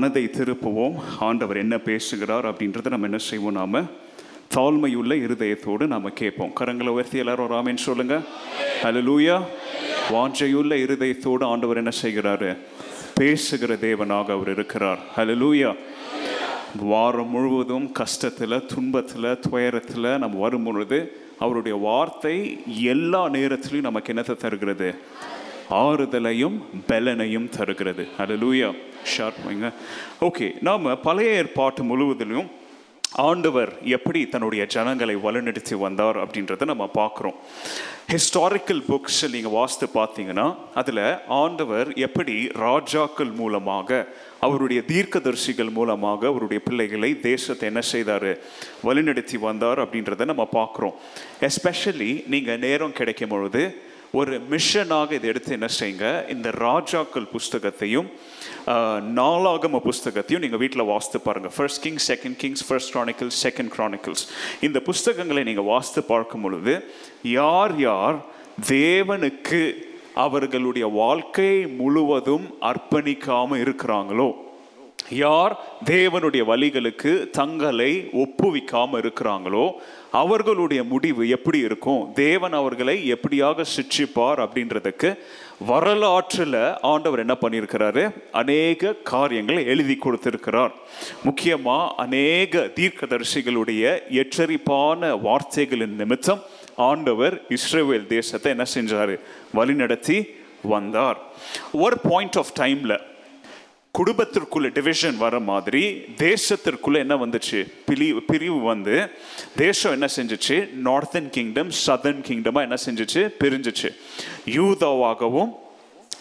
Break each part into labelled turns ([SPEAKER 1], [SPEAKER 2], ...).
[SPEAKER 1] மனதை திருப்புவோம். ஆண்டவர் என்ன பேசுகிறார் அப்படின்றத நம்ம என்ன செய்வோம்? நாம தாழ்மையுள்ள இருதயத்தோடு நாம கேட்போம். கரங்களை உயர்த்தி எல்லாரும் ஒரு ஆமென் ஹலோ லூயா வாஞ்சையுள்ள இருதயத்தோடு ஆண்டவர் என்ன செய்கிறாரு? பேசுகிற தேவனாக அவர் இருக்கிறார். ஹலோ லூயா வாரம் முழுவதும் கஷ்டத்தில் துன்பத்தில் துயரத்தில் நம்ம வரும் பொழுது அவருடைய வார்த்தை எல்லா நேரத்திலையும் நமக்கு என்னத்தை தருகிறது? ஆறுதலையும் பலனையும் தருகிறது. அது லூயா ஷார்ப் ஓகே நாம பழைய ஏற்பாட்டு முழுவதிலும் ஆண்டவர் எப்படி தன்னுடைய ஜனங்களை வழிநடத்தி வந்தார் அப்படின்றத நம்ம பார்க்குறோம். ஹிஸ்டாரிக்கல் புக்ஸ் நீங்கள் வாசித்து பார்த்தீங்கன்னா அதில் ஆண்டவர் எப்படி ராஜாக்கள் மூலமாக அவருடைய தீர்க்கதரிசிகள் மூலமாக அவருடைய பிள்ளைகளை தேசத்தை என்ன செய்தார்? வழிநடத்தி வந்தார் அப்படின்றத நம்ம பார்க்குறோம். எஸ்பெஷலி நீங்கள் நேரம் கிடைக்கும் பொழுது ஒரு மிஷனாக இதை எடுத்து என்ன செய்யுங்க? இந்த ராஜாக்கள் புஸ்தகத்தையும் நாலாகம நாளாகம புஸ்தகத்தையும் நீங்கள் வீட்டில் வாசித்து பாருங்கள் first Kings second Kings first Chronicles second Chronicles இந்த புஸ்தகங்களை நீங்கள் வாசித்து பார்க்கும் பொழுது யார் யார் தேவனுக்கு அவர்களுடைய வாழ்க்கை முழுவதும் அர்ப்பணிக்காம இருக்கிறாங்களோ யார் தேவனுடைய வழிகளுக்கு தங்களை ஒப்புவிக்காமல் இருக்கிறாங்களோ அவர்களுடைய முடிவு எப்படி இருக்கும்? தேவன் அவர்களை எப்படியாக சிட்சிப்பார் அப்படின்றதுக்கு வரலாற்றில் ஆண்டவர் என்ன பண்ணியிருக்கிறாரு? அநேக காரியங்களை எழுதி கொடுத்திருக்கிறார். முக்கியமாக அநேக தீர்க்கதரிசிகளுடைய எச்சரிப்பான வார்த்தைகளின் நிமித்தம் ஆண்டவர் இஸ்ரேவேல் தேசத்தை என்ன செஞ்சாரு? வழிநடத்தி வந்தார். ஒரு பாயிண்ட் ஆஃப் டைமில் குடும்பத்திற்குள்ள டிவிஷன் வர மாதிரி தேசத்திற்குள்ள என்ன வந்துச்சு? பிரிவு பிரிவு வந்து தேசம் என்ன செஞ்சுச்சு? நார்த்தன் கிங்டம் சதர்ன் கிங்டமாக என்ன செஞ்சுச்சு? பிரிஞ்சுச்சு. யூதாவாகவும்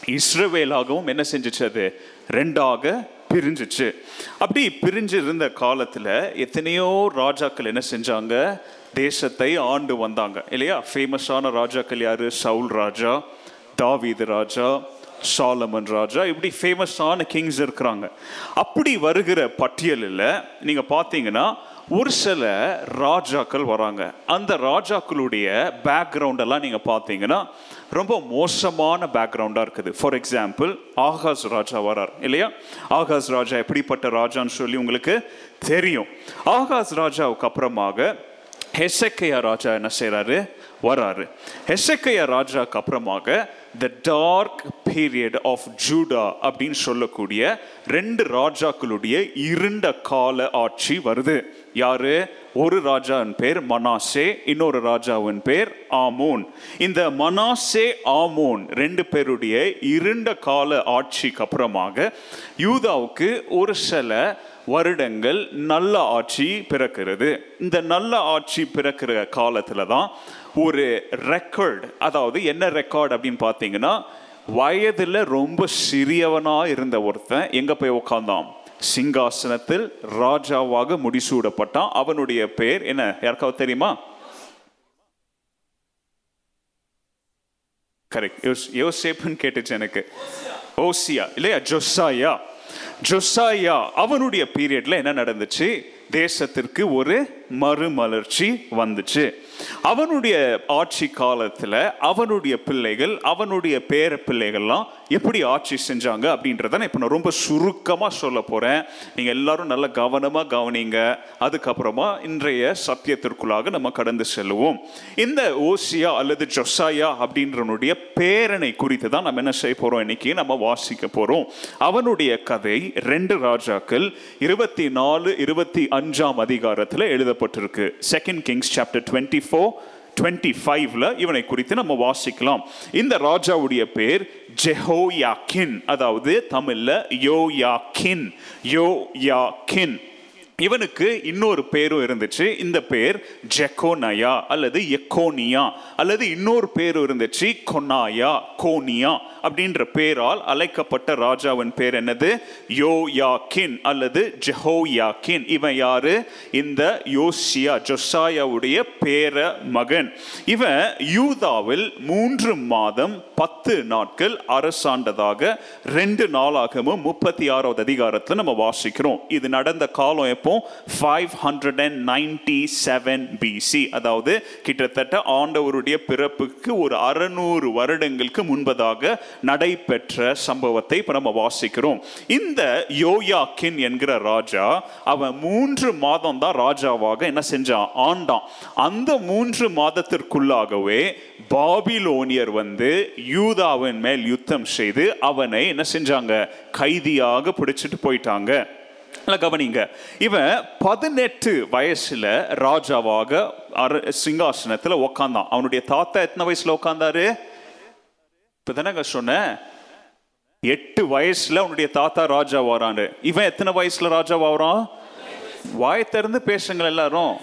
[SPEAKER 1] இஸ்ரவேலாகவும் என்ன செஞ்சுச்சு அது? ரெண்டாக பிரிஞ்சிச்சு. அப்படி பிரிஞ்சு இருந்த காலத்தில் எத்தனையோ ராஜாக்கள் என்ன செஞ்சாங்க? தேசத்தை ஆண்டு வந்தாங்க. இல்லையா? ஃபேமஸான ராஜாக்கள் யார்? சவுல் ராஜா தாவீது ராஜா சாலமன் ராஜா இப்படி ஃபேமஸான கிங்ஸ் இருக்கிறாங்க. அப்படி வருகிற பட்டியலில் நீங்கள் பார்த்தீங்கன்னா ஒரு சில ராஜாக்கள் வராங்க. அந்த ராஜாக்களுடைய பேக்ரவுண்டெல்லாம் நீங்கள் பார்த்தீங்கன்னா ரொம்ப மோசமான பேக்ரவுண்டாக இருக்குது. ஃபார் எக்ஸாம்பிள் ஆகாஷ் ராஜா வரார் இல்லையா? ஆகாஷ் ராஜா எப்படிப்பட்ட ராஜான்னு சொல்லி உங்களுக்கு தெரியும். ஆகாஷ் ராஜாவுக்கு அப்புறமாக ஹெசக்கையா ராஜா என்ன செய்கிறாரு வராரு. ஹெசக்கையா ராஜாவுக்கு அப்புறமாக the dark period of Judah அப்படின்னு சொல்லக்கூடிய ரெண்டு ராஜாக்களுடைய இருண்ட கால ஆட்சி வருது. யாரு? ஒரு ராஜாவின் பேர் மனாசே இன்னொரு ராஜாவின் பேர் ஆமோன். இந்த மனாசே ஆமோன் ரெண்டு பேருடைய இருண்ட கால ஆட்சிக்கு அப்புறமாக யூதாவுக்கு ஒரு சில வருடங்கள் நல்ல ஆட்சி பிறக்கிறது. இந்த நல்ல ஆட்சி பிறக்கிற காலத்தில் தான் ஒரு ரெக்கார்ட் அதாவது என்ன ரெக்கார்டு அப்படின்னு பார்த்தீங்கன்னா வயதில் ரொம்ப சிறியவனாக இருந்த ஒருத்தன் எங்கே போய் உட்காந்தான் சிங்காசனத்தில் ராஜாவாக முடிசூடப்பட்டான். அவனுடைய பேர் என்ன? யாருக்காவது தெரியுமா? கரெக்ட் யோசேப்புன்னு கேட்டுச்சு எனக்கு. ஓசியா. இல்லையா? ஜொசாயா. ஜொசாயா அவனுடைய பீரியட்ல என்ன நடந்துச்சு? தேசத்திற்கு ஒரு மறுமலர்ச்சி வந்துச்சு. அவனுடைய ஆட்சி காலத்தில் அவனுடைய பிள்ளைகள் அவனுடைய பேர பிள்ளைகள்லாம் எப்படி ஆட்சி செஞ்சாங்க அப்படின்றத நான் இப்போ நான் ரொம்ப சுருக்கமாக சொல்ல போகிறேன் நீங்கள் எல்லாரும் நல்ல கவனமாக கவனிங்க. அதுக்கப்புறமா இன்றைய சத்தியத்திற்குள்ளாக நம்ம கடந்து செல்லுவோம். இந்த ஓசியா அல்லது ஜொசாயா அப்படின்றனுடைய பேரனை குறித்து தான் நம்ம என்ன செய்ய போகிறோம் இன்னைக்கு நம்ம வாசிக்க போகிறோம் அவனுடைய கதை ரெண்டு ராஜாக்கள் இருபத்தி நாலு இருபத்தி அஞ்சாம் அதிகாரத்தில் எழுதப்பட்டிருக்கு. Second Kings chapter twenty four twenty ஃபைவ்ல இவனை குறித்து நம்ம வாசிக்கலாம். இந்த ராஜாவுடைய பேர் ஜெஹோயாக்கின் அதாவது தமிழ்ல யோயாக்கின் யோயாக்கின். இவனுக்கு இன்னொரு பேரும் இருந்துச்சு. இந்த பேர் ஜெகோனயா அல்லது எக்கோனியா அல்லது இன்னொரு பேரும் இருந்துச்சு கொனாயா கோனியா. அப்படின்ற பேரால் அழைக்கப்பட்ட ராஜாவின் பேர் என்னது? யோயாக்கின் அல்லது ஜெஹோயாக்கின் இவன் யாரு? இந்த யோசியா ஜொசாயாவுடைய பேர மகன். இவன் யூதாவில் மூன்று மாதம் பத்து நாட்கள் அரசாண்டதாக ரெண்டு நாளாகவும் முப்பத்தி ஆறாவது அதிகாரத்தில் நம்ம வாசிக்கிறோம். இது நடந்த காலம் எப்போ? Five hundred and ninety seven BC அதாவது கிட்டத்தட்ட ஆண்டவருடைய பிறப்புக்கு ஒரு அறநூறு வருடங்களுக்கு முன்பதாக நடைபெற்ற சம்பவத்தை இப்போ நம்ம வாசிக்கிறோம். இந்த யோயாக்கின் என்கிற ராஜா அவன் மூன்று மாதம் தான் ராஜாவாக என்ன செஞ்சான்? ஆண்டான். அந்த மூன்று மாதத்திற்குள்ளாகவே பாபிலோனியர் வந்து யூதாவின் மேல் யுத்தம் செய்து அவனை என்ன செஞ்சாங்க? கைதியாக பிடிச்சிட்டு போயிட்டாங்க. நல்லா கவனிங்க. இவன் பதினெட்டு வயசுல ராஜாவாக அர சிங்காசனத்தில் உக்காந்தான். அவனுடைய தாத்தா எத்தனை வயசுல உட்காந்தாரு இப்பதானங்க சொன்னேன் எட்டு வயசுல உன்னுடைய தாத்தா ராஜா வரான்னு இவன் எத்தனை வயசுல ராஜா வரான் வாய் திறந்து பேசுங்க எல்லாரும்.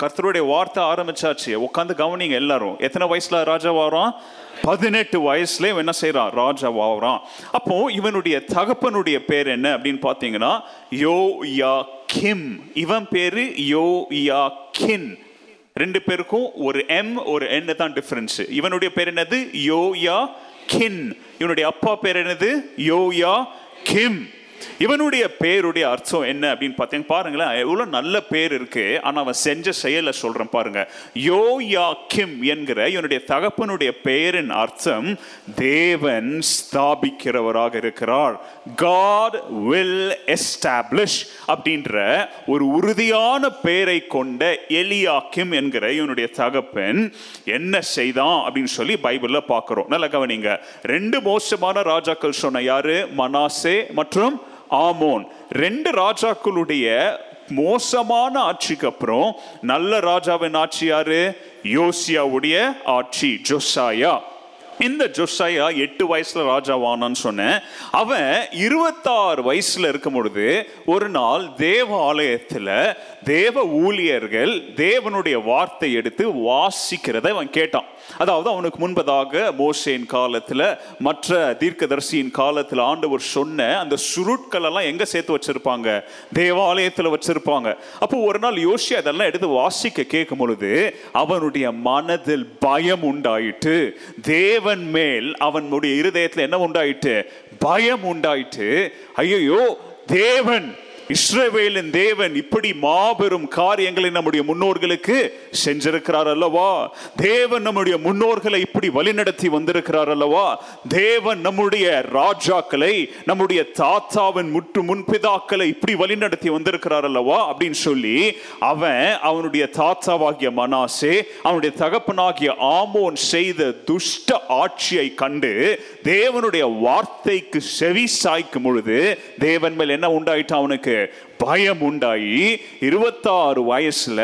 [SPEAKER 1] கர்த்தருடைய வார்த்தை ஆரம்பிச்சாச்சு. உட்காந்து கவனிங்க எல்லாரும். எத்தனை வயசுல ராஜா வரான் பதினெட்டு வயசுல இவன் என்ன செய்யறான் ராஜா வாவறான் அப்போ இவனுடைய தகப்பனுடைய பேர் என்ன அப்படின்னு பாத்தீங்கன்னா யோ யா கிம் இவன் பேரு யோ யா கின் ரெண்டு பேருக்கும் ஒரு எம் ஒரு என் தான் டிஃபரன்ஸ் இவனுடைய பேர் என்னது? யோயா கின். இவனுடைய அப்பா பேர் என்னது? யோயா கிம். இவனுடைய பேருடைய அர்த்தம் என்ன அப்படின்னு பார்த்தீங்க பாருங்களேன் எவ்வளவு நல்ல பேர் இருக்கு. ஆனா அவன் செஞ்ச செயலை சொல்றேன் பாருங்க. யோயா கிம் என்கிற இவனுடைய தகப்பனுடைய பெயரின் அர்த்தம் தேவன் ஸ்தாபிக்கிறவராக இருக்கிறார். காட் வில் எஸ்டாப்ளிஷ் அப்படின்ற ஒரு உறுதியான பெயரை கொண்ட எலியா கிம் என்கிற இவனுடைய தகப்பன் என்ன செய்தான் அப்படின்னு சொல்லி பைபிள்ல பார்க்குறோம். நல்ல கவனிங்க. ரெண்டு மோசமான ராஜாக்கள் சொன்ன யாரு? மனாசே மற்றும் ஆமோன். ரெண்டு ராஜாக்களுடைய மோசமான ஆட்சிக்கு அப்புறம் நல்ல ராஜாவின் ஆட்சி யாரு? யோசியாவுடைய ஆட்சி ஜொசாயா. இந்த ஜொசாயா எட்டு வயசுல ராஜாவானான்னு சொன்னேன். அவன் இருபத்தாறு வயசுல இருக்கும் பொழுது ஒரு நாள் தேவ ஆலயத்துல தேவ ஊழியர்கள் தேவனுடைய வார்த்தை எடுத்து வாசிக்கிறத அவன் கேட்டான். அதாவது அவனுக்கு முன்பதாக மோசேன் காலத்தில் மற்ற தீர்க்கதரிசியின் காலத்தில் ஆண்டவர் சொன்ன அந்த சுருட்கள் எல்லாம் எங்கே சேர்த்து வச்சிருப்பாங்க? தேவாலயத்தில் வச்சிருப்பாங்க. அப்போ ஒரு நாள் யோசி அதெல்லாம் எடுத்து வாசிக்க கேட்கும் பொழுது அவனுடைய மனதில் பயம் உண்டாயிட்டு தேவன் மேல் அவனுடைய இருதயத்தில் என்ன உண்டாயிட்டு? பயம் உண்டாயிட்டு ஐயோ தேவன் இஸ்ரவேலின் தேவன் இப்படி மாபெரும் காரியங்களை நம்முடைய முன்னோர்களுக்கு செஞ்சிருக்கிறார் அல்லவா? தேவன் நம்முடைய முன்னோர்களை இப்படி வழிநடத்தி வந்திருக்கிறார் அல்லவா? தேவன் நம்முடைய ராஜாக்களை நம்முடைய தாத்தாவின் முற்று முன்பிதாக்களை இப்படி வழிநடத்தி வந்திருக்கிறார் அல்லவா? அப்படின்னு சொல்லி அவன் அவனுடைய தாத்தாவாகிய மனாசே அவனுடைய தகப்பனாகிய ஆமோன் செய்த துஷ்ட ஆட்சியை கண்டு தேவனுடைய வார்த்தைக்கு செவி சாய்க்கும் பொழுது தேவன் மேல் என்ன உண்டாயிட்டான் அவனுக்கு? பயம் உண்டாயி இருபத்தாறு வயசுல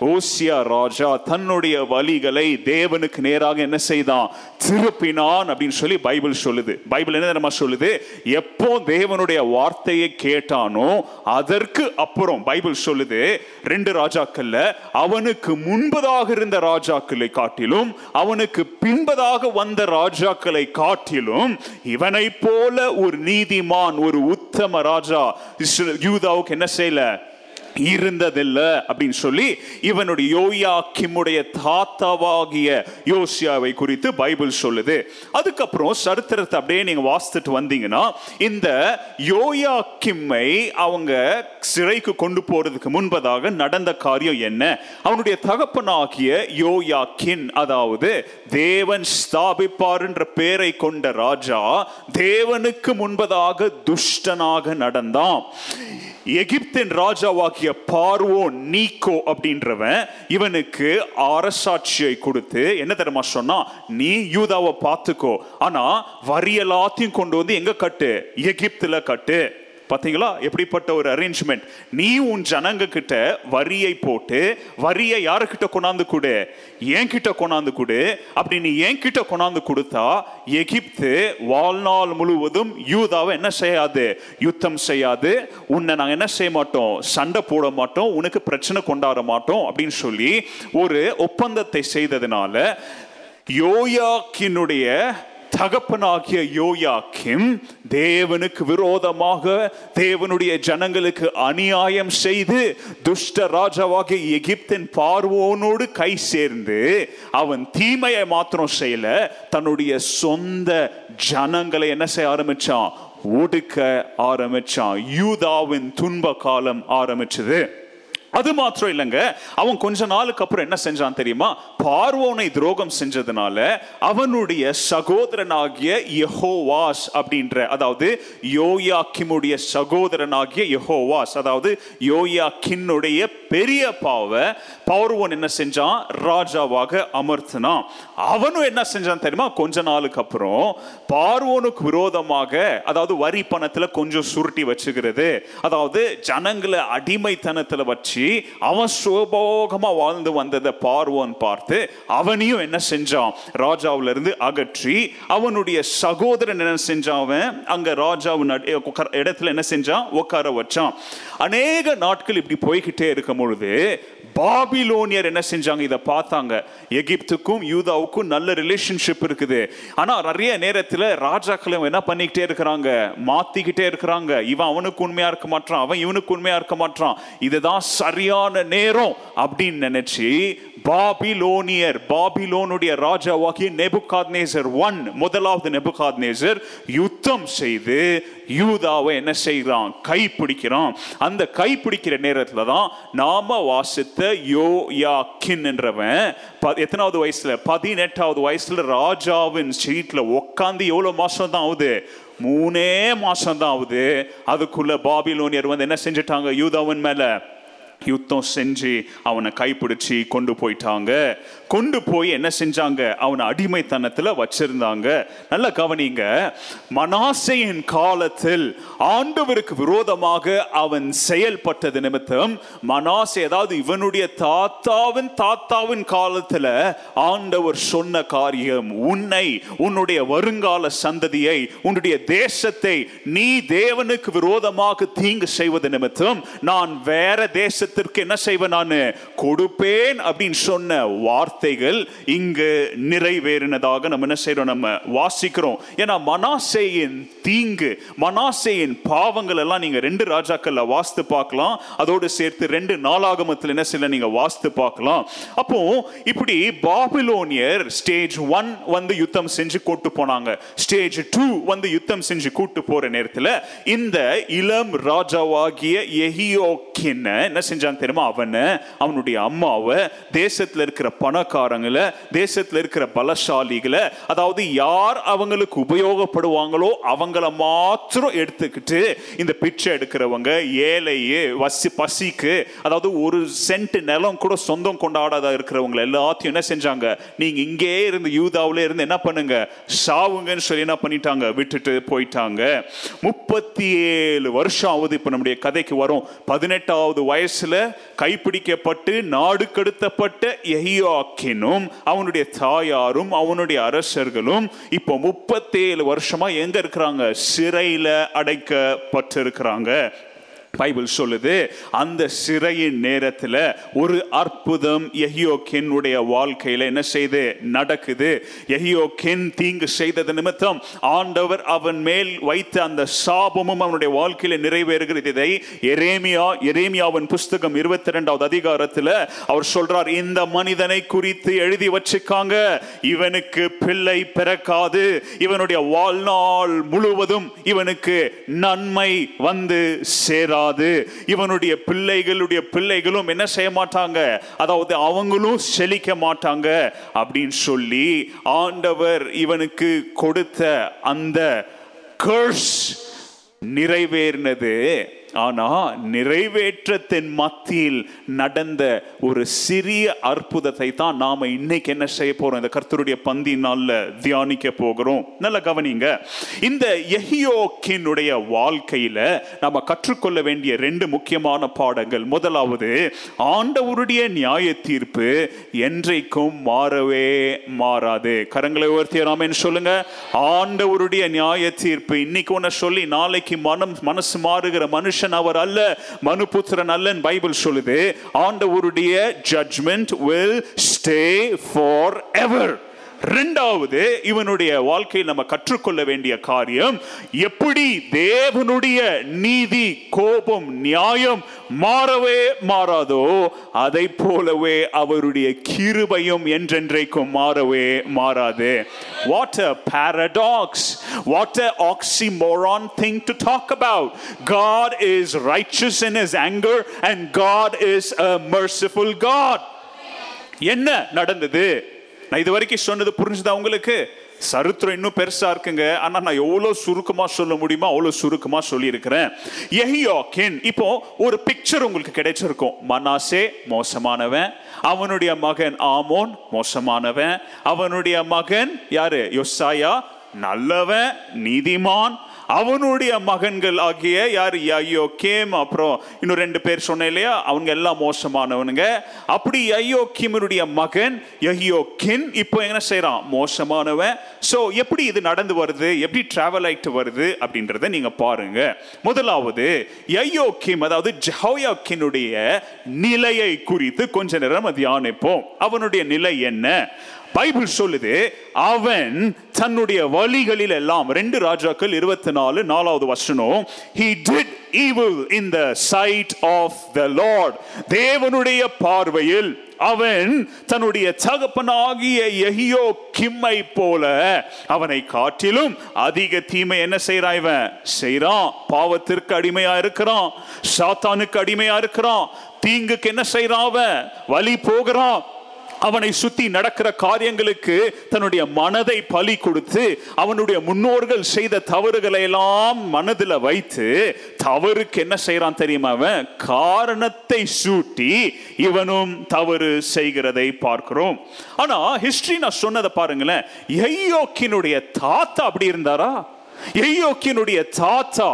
[SPEAKER 1] ஓசியா ராஜா தன்னுடைய வழிகளை தேவனுக்கு நேராக என்ன செய்தான்? திருப்பினான் அப்படின்னு சொல்லி பைபிள் சொல்லுது. பைபிள் என்ன நம்ம சொல்லுது? எப்போ தேவனுடைய வார்த்தையை கேட்டானோ அதற்கு அப்புறம் பைபிள் சொல்லுது ரெண்டு ராஜாக்கள்ல அவனுக்கு முன்பதாக இருந்த ராஜாக்களை காட்டிலும் அவனுக்கு பின்பதாக வந்த ராஜாக்களை காட்டிலும் இவனை போல ஒரு நீதிமான் ஒரு உத்தம ராஜா யூதாவுக்கு என்ன செய்யல? இருந்ததில்லை அப்படின்னு சொல்லி இவனுடைய யோயா கிம்முடைய தாத்தாவாகிய யோசியாவை குறித்து பைபிள் சொல்லுது. அதுக்கப்புறம் சரித்திரத்தை அப்படியே நீங்க வாசித்துட்டு வந்தீங்கன்னா இந்த யோயா கிம்மை அவங்க சிறைக்கு கொண்டு போறதுக்கு முன்பதாக நடந்த காரியம் என்ன? அவனுடைய தகப்பனாகிய யோயா கின் அதாவது தேவன் ஸ்தாபிப்பார் என்ற பெயரை கொண்ட ராஜா தேவனுக்கு முன்பதாக துஷ்டனாக நடந்தான். எகிப்தின் ராஜாவாகிய பார்வோ நீக்கோ அப்படின்றவன் இவனுக்கு அரசாட்சியை கொடுத்து என்ன தெரியுமா சொன்னா நீ யூதாவை பார்த்துக்கோ. ஆனா வரி எல்லாத்தையும் கொண்டு வந்து எங்க கட்டு? எகிப்துல கட்டு. பார்த்தீங்களா எப்படிப்பட்ட ஒரு அரேஞ்ச்மெண்ட் நீ உன் ஜனங்க கிட்ட வரியை போட்டு வரியை யாருக்கிட்ட கொண்டாந்து கொடு? என் கிட்ட கொண்டாந்து கொடு. அப்படி நீ என் கிட்ட கொண்டாந்து கொடுத்தா எகிப்து வாழ்நாள் முழுவதும் யூதாவை என்ன செய்யாது? யுத்தம் செய்யாது. உன்னை நாங்கள் என்ன செய்ய மாட்டோம்? சண்டை போட மாட்டோம். உனக்கு பிரச்சனை கொண்டாட மாட்டோம் அப்படின்னு சொல்லி ஒரு ஒப்பந்தத்தை செய்ததுனால யோயாக்கினுடைய தகப்பனாகிய யோயாக்கிம் தேவனுக்கு விரோதமாக தேவனுடைய ஜனங்களுக்கு அநியாயம் செய்து துஷ்ட ராஜாவாகிய எகிப்தின் பார்வோனோடு கை சேர்ந்து அவன் தீமையை மாத்திரம் செய்யல தன்னுடைய சொந்த ஜனங்களை என்ன செய்ய ஆரம்பிச்சான்? ஒடுக்க ஆரம்பிச்சான். யூதாவின் துன்ப காலம் ஆரம்பிச்சது. அது மாத்திரம் இல்லைங்க. அவன் கொஞ்ச நாளுக்கு அப்புறம் என்ன செஞ்சான் தெரியுமா? பார்வோனை துரோகம் செஞ்சதுனால அவனுடைய சகோதரனாகிய யஹோவாஸ் அப்படின்ற அதாவது யோயாக்கிமுடைய சகோதரனாகிய யஹோவாஸ் அதாவது யோயாக்கினுடைய பெரிய பாவை பார்வோன் என்ன செஞ்சான்? ராஜாவாக அமர்த்தினான். அவனும் என்ன செஞ்சான் தெரியுமா? கொஞ்ச நாளுக்கு அப்புறம் பார்வோனுக்கு விரோதமாக அதாவது வரி பணத்தில் கொஞ்சம் சுருட்டி வச்சுக்கிறது. அதாவது ஜனங்களை அடிமைத்தனத்தில் வச்சு அவன் சுபோகமாக வாழ்ந்து வந்ததை பார்வோன் பார்த்து அவனையும் என்ன செஞ்சான்? ராஜாவிலிருந்து அகற்றி அவனுடைய சகோதரன் என்ன செஞ்சான் அவன்? அங்க ராஜாவின் இடத்துல என்ன செஞ்சான்? உட்கார வச்சான். அநேக நாட்கள் இப்படி போய்கிட்டே இருக்கும் பொழுது பாபிலோனியர் என்ன செஞ்சாங்க? இதை பார்த்தாங்க. எகிப்துக்கும் யூதாவுக்கும் நல்ல ரிலேஷன்ஷிப் இருக்குது. ஆனால் நிறைய நேரத்தில் ராஜாக்களை என்ன பண்ணிக்கிட்டே இருக்கிறாங்க? மாத்திக்கிட்டே இருக்கிறாங்க. இவன் அவனுக்கு உண்மையாக இருக்க மாட்டான். அவன் இவனுக்கு உண்மையாக இருக்க மாட்டான். இதுதான் சரியான நேரம் அப்படின்னு நினைச்சு பாபிலோனியர் பாபிலோனுடைய ராஜாவாகிய நெபுகாத்நேசர் ஒன் முதலாவது நெபுகாத்நேசர் யுத்தம் செய்து யூதாவை என்ன செய்கிறான்? கைப்பிடிக்கிறான். அந்த கைப்பிடிக்கிற நேரத்தில் தான் நாம வாசித்த யோ யாக்கின் என்றவன் ப- எத்தனாவது வயசுல? பதினெட்டாவது வயசுல ராஜாவின் சீட்ல உட்காந்து எவ்வளோ மாசம் தான் ஆகுது? மூணே மாசம் தான் ஆகுது. அதுக்குள்ள பாபிலோனியர் வந்து என்ன செஞ்சுட்டாங்க? யூதாவின் மேல யுத்தம் செஞ்சு அவனை கைப்பிடிச்சு கொண்டு போயிட்டாங்க. கொண்டு போய் என்ன செஞ்சாங்க? அவனை அடிமைத்தனத்துல வச்சிருந்தாங்க. நல்ல கவனிங்க. மனாசையின் காலத்தில் ஆண்டவருக்கு விரோதமாக அவன் செயல்பட்டது நிமித்தம் மனாசை அதாவது இவனுடைய தாத்தாவின் தாத்தாவின் காலத்துல ஆண்டவர் சொன்ன காரியம் உன்னை உன்னுடைய வருங்கால சந்ததியை உன்னுடைய தேசத்தை நீ தேவனுக்கு விரோதமாக தீங்கு செய்வது நிமித்தம் நான் வேற தேசத்திற்கு என்ன செய்வேன் நான்? கொடுப்பேன் அப்படின்னு சொன்ன வார்த்தை வார்த்தைகள் இங்கு நிறைவேறினதாக நம்ம என்ன செய்கிறோம் நம்ம வாசிக்கிறோம். ஏன்னா மனாசேயின் தீங்கு மனாசேயின் பாவங்கள் எல்லாம் நீங்க ரெண்டு ராஜாக்கள்ல வாஸ்து பார்க்கலாம். அதோடு சேர்த்து ரெண்டு நாளாகமத்தில் என்ன செய்யல நீங்க வாஸ்து பார்க்கலாம். அப்போ இப்படி பாபிலோனியர் ஸ்டேஜ் ஒன் வந்து யுத்தம் செஞ்சு கூட்டு போனாங்க. ஸ்டேஜ் டூ வந்து யுத்தம் செஞ்சு கூட்டு போற நேரத்தில் இந்த இளம் ராஜாவாகிய எஹியோக்கின் என்ன செஞ்சான் தெரியுமா? அவனை அவனுடைய அம்மாவை தேசத்தில் இருக்கிற பணக்காரங்களை தேசத்தில் இருக்கிற பலசாலிகளை அதாவது யார் அவங்களுக்கு உபயோகப்படுவாங்களோ அவங்கள மாத்திரம் எடுத்துக்கிட்டு இந்த பிச்சை எடுக்கிறவங்க ஏழையே வசி பசிக்கு அதாவது ஒரு சென்ட் நிலம் கூட சொந்தம் கொண்டாடாத இருக்கிறவங்க எல்லாத்தையும் என்ன செஞ்சாங்க? நீங்க இங்கே இருந்து யூதாவுல இருந்து என்ன பண்ணுங்க? சாவுங்கன்னு சொல்லி என்ன பண்ணிட்டாங்க? விட்டுட்டு போயிட்டாங்க. முப்பத்தி ஏழு வருஷம் ஆகுது இப்போ நம்முடைய கதைக்கு வரும். பதினெட்டாவது வயசுல கைப்பிடிக்கப்பட்டு நாடு கடத்தப்பட்ட எஹியாக்கினும் அவனுடைய தாயாரும் அவனுடைய அரசர்களும் இப்போ முப்பத்தேழு வருஷமா எங்க இருக்கிறாங்க? சிறையில அடைக்கப்பட்டிருக்கிறாங்க. பைபிள் சொல்லுது அந்த சிறையின் நேரத்துல ஒரு அற்புதம் எஹியோக்கினுடைய வாழ்க்கையில என்ன செய்து நடக்குது. எஹியோக்கின் தீங்கு செய்தது நிமித்தம் ஆண்டவர் அவன் மேல் வைத்த அந்த சாபமும் அவனுடைய வாழ்க்கையில நிறைவேறுகிறது. இதை எரேமியா எரேமியாவின் புஸ்தகம் இருபத்தி ரெண்டாவது அதிகாரத்துல அவர் சொல்றார் இந்த மனிதனை குறித்து எழுதி வச்சுக்காங்க இவனுக்கு பிள்ளை பிறக்காது. இவனுடைய வாழ்நாள் முழுவதும் இவனுக்கு நன்மை வந்து சேரா முடியாது. இவனுடைய பிள்ளைகளுடைய பிள்ளைகளும் என்ன செய்ய மாட்டாங்க? அதாவது அவங்களும் செழிக்க மாட்டாங்க அப்படின்னு சொல்லி ஆண்டவர் இவனுக்கு கொடுத்த அந்த கர்ஸ் நிறைவேறினது. ஆனா நிறைவேற்றத்தின் மத்தியில் நடந்த ஒரு சிறிய அற்புதத்தை தான் நாம இன்னைக்கு என்ன செய்ய போறோம்? இந்த கர்த்தருடைய பந்தி நாள்ல தியானிக்க போகிறோம். நல்ல கவனிங்க. இந்த எஹியோக்கினுடைய வாழ்க்கையில நாம கற்றுக்கொள்ள வேண்டிய ரெண்டு முக்கியமான பாடங்கள். முதலாவது ஆண்டவருடைய நியாய தீர்ப்பு என்றைக்கும் மாறவே மாறாது. கரங்களை உயர்த்திய ராமன் சொல்லுங்க. ஆண்டவருடைய நியாய தீர்ப்பு இன்னைக்கு ஒன்று சொல்லி நாளைக்கு மனம் மனசு மாறுகிற மனுஷன் அவர் அல்ல மனுபுத்திரன் அல்லன்னு பைபிள் சொல்லுது. ஆண்டவருடைய ஜட்ஜ்மெண்ட் ஸ்டே ஃபார் எவர் ரெண்டாவது இவனுடைய வாழ்க்கையில் நம்ம கற்றுக்கொள்ள வேண்டிய காரியம் எப்படி தேவனுடைய நீதி கோபம் நியாயம் மாறவே மாறாதோ அதை போலவே அவருடைய கிருபையும் என்றென்றைக்கும் மாறவே மாறாது. What a paradox what a oxymoron thing to talk about God is riches in is anger and God is a merciful God என்ன நடந்தது? நான் இது வரைக்கும் சொன்னது புரிஞ்சுதா உங்களுக்கு? சரித்திரம் இன்னும் பெருசா இருக்குங்க. ஆனா நான் எவ்வளவு சுருக்கமா சொல்ல முடியுமோ அவ்வளவு சுருக்கமா சொல்லியிருக்கிறேன். எஹியோக்கின் இப்போ ஒரு பிக்சர் உங்களுக்கு கிடைச்சிருக்கும். மனாசே மோசமானவன். அவனுடைய மகன் ஆமோன் மோசமானவன். அவனுடைய மகன் யாரு? யோசாயா நல்லவன் நீதிமான். அவனுடைய மகன்கள் ஆகிய யார்? ஐயோ கேம் அப்புறம் இன்னும் ரெண்டு பேர் சொன்னேன் இல்லையா? அவங்க எல்லாம் மோசமானவனுங்க. அப்படி ஐயோ கிமனுடைய மகன் ஐயோ கின் இப்போ என்ன செய்கிறான் மோசமானவன். ஸோ எப்படி இது நடந்து வருது? எப்படி டிராவல் ஆயிட்டு வருது? அப்படின்றத நீங்கள் பாருங்க. முதலாவது ஐயோ கிம் அதாவது ஜஹோயா கினுடைய நிலையை குறித்து கொஞ்ச நேரம் தியானிப்போம். அவனுடைய நிலை என்ன? பைபிள் சொல்லுது அவன் தன்னுடைய வழிகளில் எல்லாம் ரெண்டு ராஜாக்கள் இருபத்தி நாலு நாலாவது வசனம் he did evil in the sight of the Lord தேவனுடைய பார்வையில் அவன் தன்னுடைய தகப்பனாகிய எஹியோ கிம்மை போல அவனை காட்டிலும் அதிக தீமை என்ன செய்யறான் இவன்? செய்யறான் பாவத்திற்கு அடிமையா இருக்கிறான். சாத்தானுக்கு அடிமையா இருக்கிறான். தீங்குக்கு என்ன செய்யறான் அவன்? வழி போகிறான். அவனை சுத்தி நடக்கிற காரியங்களுக்கு தன்னுடைய மனதை பலி கொடுத்து அவனுடைய முன்னோர்கள் செய்த தவறுகளை எல்லாம் மனதில் வைத்து தவறுக்கு என்ன செய்யறான் தெரியுமா அவன்? காரணத்தை சூட்டி இவனும் தவறு செய்கிறதை பார்க்கிறோம். ஆனா ஹிஸ்டரி நான் சொன்னதை பாருங்களேன். எய்யோக்கினுடைய தாத்தா அப்படி இருந்தாரா? எய்யோக்கினுடைய தாத்தா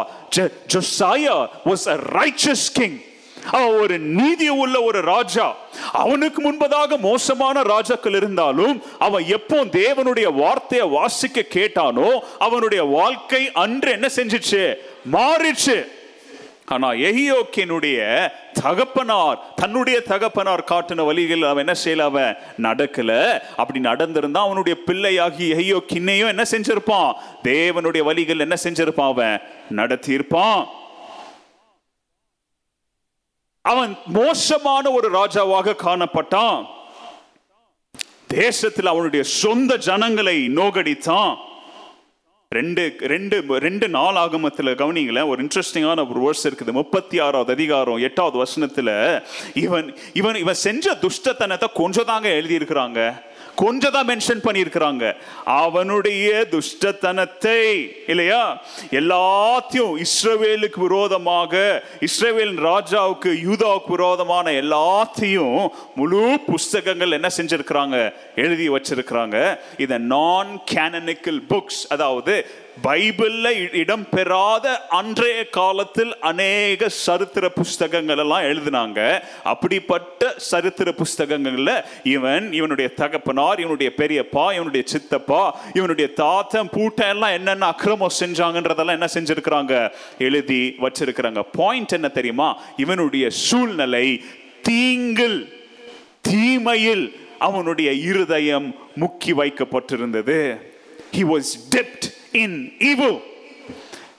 [SPEAKER 1] Josiah was a riches king அவன் ஒரு நீதி உள்ள ஒரு ராஜா. அவனுக்கு முன்பதாக மோசமான ராஜாக்கள் இருந்தாலும் அவன் எப்போ தேவனுடைய வார்த்தையை வாசிக்க கேட்டானோ அவனுடைய வாழ்க்கை அன்று என்ன செஞ்சிச்சு? மாறிச்சு. ஆனா எஹியோக்கினுடைய தகப்பனார் தன்னுடைய தகப்பனார் காட்டின வழிகள் அவன் என்ன செய்யல? அவன் நடக்கல. அப்படி நடந்திருந்தா அவனுடைய பிள்ளையாகி எஹியோக்கின்னையும் என்ன செஞ்சிருப்பான்? தேவனுடைய வழிகள் என்ன செஞ்சிருப்பான்? அவன் நடத்தியிருப்பான். அவன் மோசமான ஒரு ராஜாவாக காணப்பட்டான். தேசத்தில் அவனுடைய சொந்த ஜனங்களை நோகடித்தான் ரெண்டு ரெண்டு ரெண்டு நாள் ஆகமத்தில் கவனிங்களேன் ஒரு இன்ட்ரெஸ்டிங்கான ஒரு வேர்ஸ் இருக்குது. முப்பத்தி ஆறாவது அதிகாரம் எட்டாவது வசனத்தில் இவன் இவன் இவன் செஞ்ச துஷ்டத்தனத்தை கொஞ்சம் தாங்க எழுதியிருக்கிறாங்க. கொஞ்சம் தான் மென்ஷன் பண்ணியிருக்கிறாங்க. அவனுடைய துஷ்டத்தனத்தை இல்லையா? எல்லாத்தையும் இஸ்ரவேலுக்கு விரோதமாக இஸ்ரவேல் ராஜாவுக்கு யூதாவுக்கு விரோதமான எல்லாத்தையும் முழு புஸ்தகங்கள் என்ன செஞ்சிருக்கிறாங்க? எழுதி வச்சிருக்கிறாங்க. இதை நான் கேனனிக்கல் புக்ஸ் அதாவது பைபிளில் இடம் பெறாத அன்றைய காலத்தில் அநேக சரித்திர புஸ்தகங்கள் எல்லாம் எழுதினாங்க. அப்படிப்பட்ட சரித்திர புஸ்தகங்களில் இவன் இவனுடைய தகப்பனார் இவனுடைய பெரியப்பா இவனுடைய சித்தப்பா இவனுடைய தாத்தன் பூட்டை எல்லாம் என்னென்ன அக்கிரமம் செஞ்சாங்கன்றதெல்லாம் என்ன செஞ்சிருக்கிறாங்க? எழுதி வச்சிருக்கிறாங்க. பாயிண்ட் என்ன தெரியுமா? இவனுடைய சூழ்நிலை தீங்கில் தீமையில் அவனுடைய இருதயம் முக்கி வைக்கப்பட்டிருந்தது. He was dipped in evil.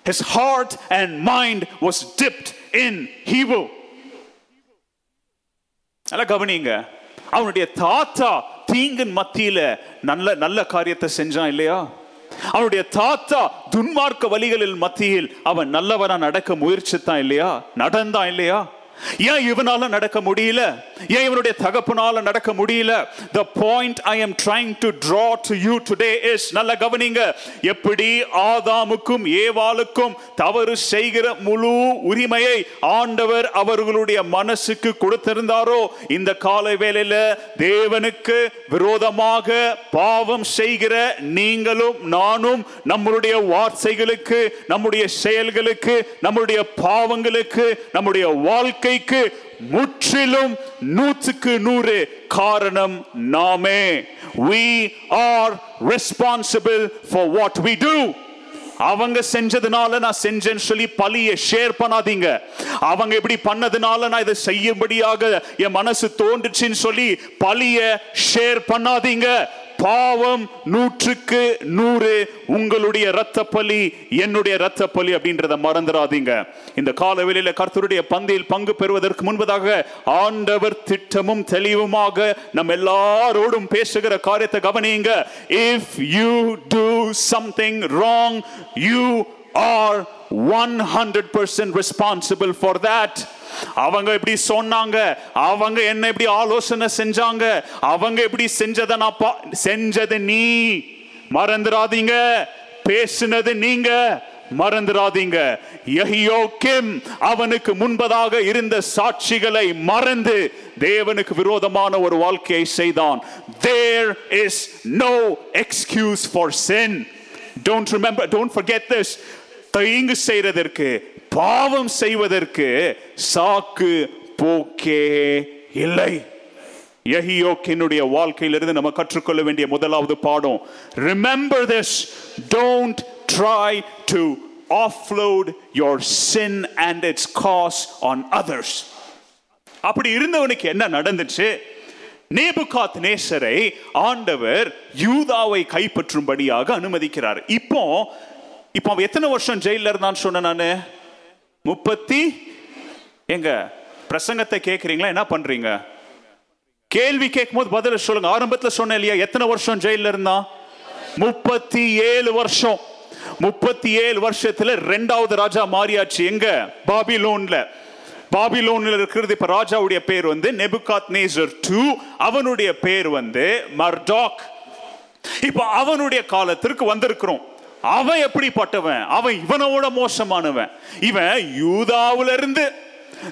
[SPEAKER 1] His heart and mind was dipped in evil. நல்லா கவனிங்க. அவனுடைய தாத்தா தீங்கின் மத்தியில நல்ல நல்ல காரியத்தை செஞ்சான் இல்லையா? அவனுடைய தாத்தா துன்மார்க்க வழிகளில் மத்தியில் அவன் நல்லவனா நடக்க முயற்சித்தான் இல்லையா? நடந்தான் இல்லையா? ஏன் இவனால நடக்க முடியல? ஏன் இவனுடைய தகப்பனால நடக்க முடியல? The point I am trying to draw to you today is நல்ல கவனிங்க எப்படி ஆதாமுக்கும் ஏவாளுக்கும் தவறு செய்கிற முழு உரிமையை ஆண்டவர் அவர்களுடைய மனசுக்கு கொடுத்திருந்தாரோ இந்த காலை வேளையில தேவனுக்கு விரோதமாக பாவம் செய்கிற நீங்களும் நானும் நம்மளுடைய வார்த்தைகளுக்கு நம்முடைய செயல்களுக்கு நம்முடைய பாவங்களுக்கு நம்முடைய வாழ்க்கை வாழ்க்கைக்கு முற்றிலும் நூற்றுக்கு நூறு காரணம் நாமே. We are responsible for what we do. அவங்க செஞ்சதுனால நான் செஞ்சேன்னு சொல்லி பழியை ஷேர் பண்ணாதீங்க. அவங்க இப்படி பண்ணதுனால நான் இதை செய்யும்படியாக என் மனசு தோன்றுச்சுன்னு சொல்லி பழிய ஷேர் பண்ணாதீங்க. பாவம் நூற்றுக்கு நூறு உங்களுடைய இரத்த பலி என்னுடைய இரத்த பலி அப்படின்றத மறந்துடாதீங்க. இந்த கால வேளையில கர்த்தருடைய பந்தியில் பங்கு பெறுவதற்கு முன்பதாக ஆண்டவர் திட்டமும் தெளிவுமாக நம்ம எல்லாரோடும் பேசுகிற காரியத்தை கவனியுங்க. If you do something wrong you are one hundred percent responsible for that அவங்க எப்படி சொன்னாங்க. அவங்க என்ன எப்படி ஆலோசனை செஞ்சாங்க. அவங்க எப்படி செஞ்சதை நான் பா செஞ்சது நீ. மறந்துடாதீங்க. பேசுனது நீங்க. மறந்துடாதீங்க. யஹியோக்கிம் அவனுக்கு முன்பதாக இருந்த சாட்சிகளை மறந்து தேவனுக்கு விரோதமான ஒரு வாழ்க்கையை செய்தான். There is no excuse for sin don't remember don't forget this தீங்கு செய்யறதற்கு பாவம் செய்வதற்கு சாக்கு போக்கே இல்லை. எஹியோக்கினுடைய வாழ்க்கையிலிருந்து நம்ம கற்றுக்கொள்ள வேண்டிய முதலாவது பாடம். Remember this don't try to offload your sin and its cause on others அப்படி இருந்தவனுக்கு என்ன நடந்துச்சு? நேபுகாத் நேசரை ஆண்டவர் யூதாவை கைப்பற்றும்படியாக அனுமதிக்கிறார். இப்போ இப்போ அவன் எத்தனை வருஷம் ஜெயிலில் இருந்தான்னு சொன்ன நான்? முப்பத்தி எங்க பிரசங்கத்தை கேட்குறீங்களா என்ன பண்றீங்க? கேள்வி கேட்கும்போது பதில சொல்லுங்க. ஆரம்பத்தில் சொன்னேன் இல்லையா எத்தனை வருஷம் ஜெயில இருந்தான் முப்பத்தி ஏழு வருஷம். முப்பத்தி ஏழு வருஷத்துல ரெண்டாவது ராஜா மாறியாச்சு. எங்க? பாபிலோன்ல. பாபிலோன்ல இருக்கிறது இப்ப ராஜாவுடைய பேர் வந்து நெபுகாத் நேசர் டூ. அவனுடைய பேர் வந்து மர்டாக். இப்ப அவனுடைய காலத்திற்கு வந்திருக்கிறோம். அவன் எப்படிப்பட்டவன்? அவன் இவனோட மோசமானவன். இவன் யூதாவிலிருந்து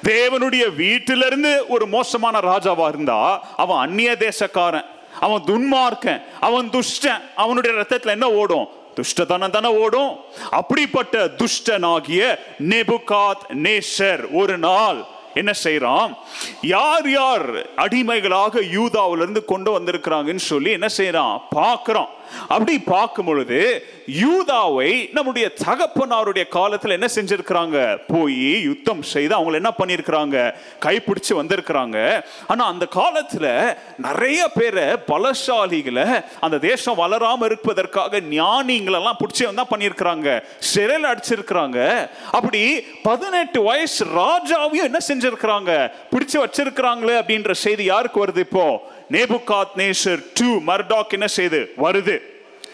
[SPEAKER 1] தேவனுடைய வீட்டிலிருந்து ஒரு மோசமான ராஜாவா இருந்தா அவன் அந்நிய தேசக்காரன் அவன் துன்மார்க்கன் அவன் துஷ்டன் அவனுடைய ரத்தத்துல என்ன ஓடும்? துஷ்டதனம் தானே ஓடும். அப்படிப்பட்ட துஷ்டனாகிய நெபுகாத் நேசர் ஒரு நாள் என்ன செய்யறான் யார் யார் அடிமைகளாக யூதாவிலிருந்து கொண்டு வந்திருக்கிறாங்கன்னு சொல்லி என்ன செய்யறான் பார்க்கறான். அப்படி பார்க்கும் பொழுது யூதாவை நம்முடைய தகப்பனாருடைய காலத்தில் என்ன செஞ்சிருக்கிறாங்க? போய் யுத்தம் செய்து அவங்கள என்ன பண்ணியிருக்கிறாங்க கைப்பிடிச்சு வந்திருக்கிறாங்க. ஆனால் அந்த காலத்தில் நிறைய பேரை பலசாலிகளை அந்த தேசம் வளராமல் இருப்பதற்காக ஞானிங்களெல்லாம் பிடிச்சி வந்தால் பண்ணியிருக்கிறாங்க சிறையில் அடிச்சிருக்கிறாங்க. அப்படி பதினெட்டு வயசு ராஜாவையும் என்ன செஞ்சிருக்கிறாங்க? பிடிச்சு வச்சிருக்கிறாங்களே அப்படின்ற செய்தி யாருக்கு வருது இப்போ? நேபுகாத் நேசர் டூ மர்டாக் என்ன செய்து? வருது.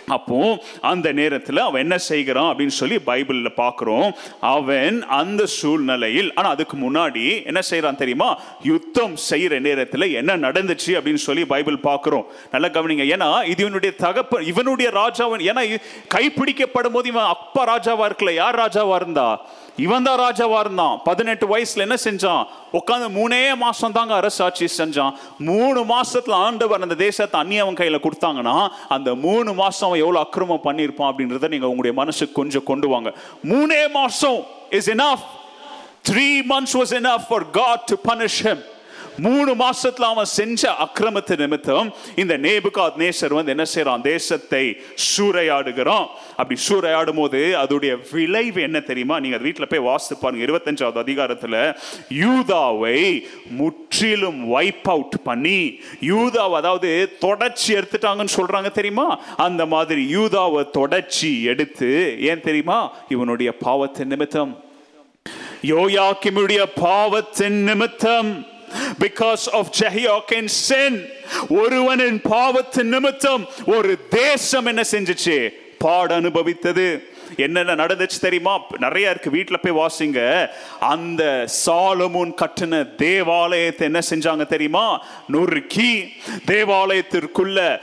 [SPEAKER 1] அப்போ அந்த நேரத்தில் அவன் என்ன செய்கிறான் அப்படின்னு சொல்லி பைபிளில் பார்க்குறோம். அவன் அந்த சூழ்நிலையில் ஆனால் அதுக்கு முன்னாடி என்ன செய்கிறான் தெரியுமா? யுத்தம் செய்கிற நேரத்தில் என்ன நடந்துச்சு அப்படின்னு சொல்லி பைபிள் பார்க்குறோம். நல்லா கவனிங்க. ஏன்னா இது இவனுடைய தகப்ப இவனுடைய ராஜாவன் ஏன்னா கைப்பிடிக்கப்படும் போது இவன் அப்பா ராஜாவாக இருக்கல? யார் ராஜாவாக இருந்தா? இவன் தான் ராஜாவா இருந்தான். பதினெட்டு வயசுல என்ன செஞ்சான்? உட்காந்து மூணே மாசம் தாங்க அரசாட்சி செஞ்சான். மூணு மாசத்துல ஆண்டவர் அந்த தேசத்தை அந்நியவன் கையில கொடுத்தாங்கன்னா அந்த மூணு மாசம் அவன் எவ்வளவு அக்கிரமம் பண்ணியிருப்பான் அப்படின்றத நீங்க உங்களுடைய மனசுக்கு கொஞ்சம் கொண்டு வாங்க. மூணே மாசம் is enough. Three months was enough for God to punish him. மூணு மாசத்துல அவன் செஞ்ச அக்கிரமத்து நிமித்தம் இந்த நேபுகாத் நேசர் வந்து என்ன செய்யறான்? தேசத்தை சூறையாடுகிறான். அப்படி சூறையாடும் போது அதோடைய விளைவு என்ன தெரியுமா? நீங்க அது வீட்டுல போய் வாசித்து பாருங்க. இருபத்தஞ்சாவது அதிகாரத்துல யூதாவை முற்றிலும் வைப் அவுட் பண்ணி யூதாவை அதாவது தொடர்ச்சி எடுத்துட்டாங்கன்னு சொல்றாங்க தெரியுமா? அந்த மாதிரி யூதாவை தொடர்ச்சி எடுத்து ஏன் தெரியுமா? இவனுடைய பாவத்தின் நிமித்தம். யோயாக்கிமுடைய பாவத்தின் நிமித்தம். பிகாஸ் ஆஃப் ஜெஹியோக்கின் சென் ஒருவனின் பாவத்து நிமித்தம் ஒரு தேசம் என்ன செஞ்சுச்சு? பாட அனுபவித்தது. என்னென்ன நடந்துச்சு தெரியுமா? நிறைய இருக்கு. வீட்டில் போய் வாசிங்க. அந்த சாலமுன் கட்டின தேவாலயத்தை என்ன செஞ்சாங்க தெரியுமா? நொறுக்கி தேவாலயத்திற்குள்ள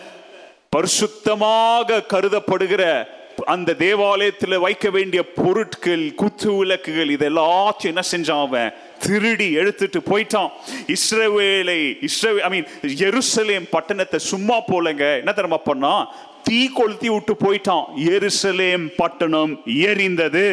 [SPEAKER 1] பரிசுத்தமாக கருதப்படுகிற அந்த தேவாலயத்தில் வைக்க வேண்டிய பொருட்கள் குத்து விளக்குகள் இதெல்லாத்தையும் என்ன செஞ்சான் அவன்? திருடி எடுத்துட்டு போயிட்டான். இஸ்ரவேலை இஸ்ரவே ஐ மீன் எருசலேம் பட்டணத்தை சும்மா போலங்க. என்ன தெரியுமா பண்ணா தீ கொளுத்தி விட்டு போயிட்டான். எருசலேம் பட்டணம் எரிந்தது.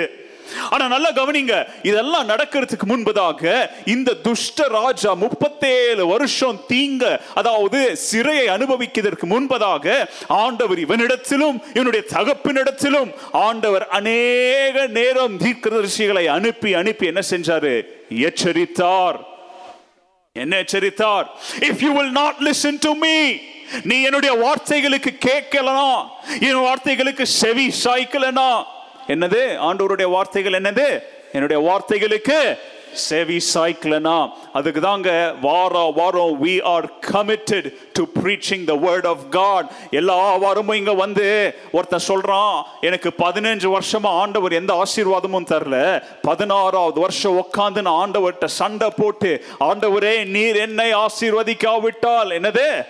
[SPEAKER 1] ஆனா நல்லா கவனிங்க இதெல்லாம் நடக்கிறதுக்கு முன்பதாக இந்த துஷ்ட ராஜா முப்பத்தேழு வருஷம் தீங்க அதாவது சிறையை அனுபவிக்கிறதற்கு முன்பதாக ஆண்டவர் இவனிடத்திலும் இவனுடைய தகப்பினிடத்திலும் ஆண்டவர் அநேக நேரம் தீர்க்கதரிசிகளை அனுப்பி அனுப்பி என்ன செஞ்சாரு? எச்சரித்தார். என்ன எச்சரித்தார்? If you will not listen to me நீ என்னுடைய வார்த்தைகளுக்கு கேட்கலனா? என் வார்த்தைகளுக்கு செவி சாய்க்கலனா? என்னது? ஆண்டவருடைய வார்த்தைகள் என்னது? என்னுடைய வார்த்தைகளுக்கு செவி சாய்க்கலனா. அதுக்கு தாங்க வார வாரம் we are committed to preaching the word of God எல்லா வாரமும் இங்க வந்து ஒருத்தன் சொல்றான் எனக்கு பதினஞ்சு வருஷமா ஆண்டவர் எந்த ஆசீர்வாதமும் தரல. பதினாறாவது வருஷம் உட்காந்து நான் ஆண்டவர்கிட்ட சண்டை போட்டு ஆண்டவரே நீர் என்னை ஆசீர்வதிக்காவிட்டால். என்னது?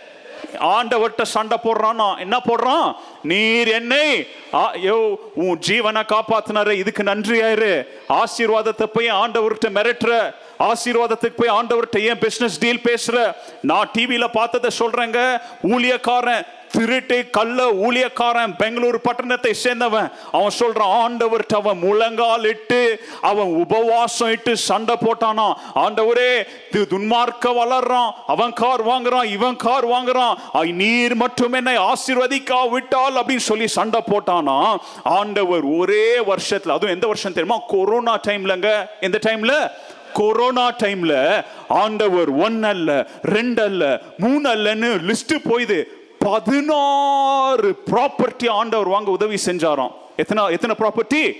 [SPEAKER 1] ஆண்டவர்கிட்ட சண்டை போடுறானா என்ன போடுறான்? நீர் என்னை ஆ- யோ உன் ஜீவனை காப்பாத்தினாரு இதுக்கு நன்றியாயிரு. ஆசீர்வாதத்தை போய் ஆண்டவர்கிட்ட மிரட்டுற. ஆசீர்வாதத்துக்கு போய் ஆண்டவர்கிட்ட ஏன் பிசினஸ் டீல் பேசுற? நான் டிவியில பார்த்ததை சொல்றேங்க. ஊழியக்காரன் திருட்டு கள்ள ஊழியக்காரன் பெங்களூர் பட்டணத்தை சேர்ந்தவன். அவன் சொல்றான் ஆண்டவர்கிட்ட அவன் முழங்கால் இட்டு அவன் உபவாசம் இட்டு சண்டை போட்டானா? ஆண்டவரே துன்மார்க்க வளர்றான். அவன் கார் வாங்குறான் இவன் கார் வாங்குறான். நீர் மட்டும் என்னை ஆசீர்வதிக்கா விட்டால் அப்படின்னு சொல்லி சண்டை போட்டானா? ஆண்டவர் ஒரே வருஷத்துல அதுவும் எந்த வருஷம் தெரியுமா? கொரோனா டைம்லங்க எந்த டைம்ல கொரோனா டைம்ல ஆண்டவர் ஒன் அல்ல ரெண்டு அல்ல மூணு அல்லன்னு லிஸ்ட் போயுது. பதினாறு ப்ராப்பர்ட்டி ஆண்டவர் வாங்க உதவி செஞ்சாராம். எத்தனை எத்தனை ப்ராப்பர்ட்டி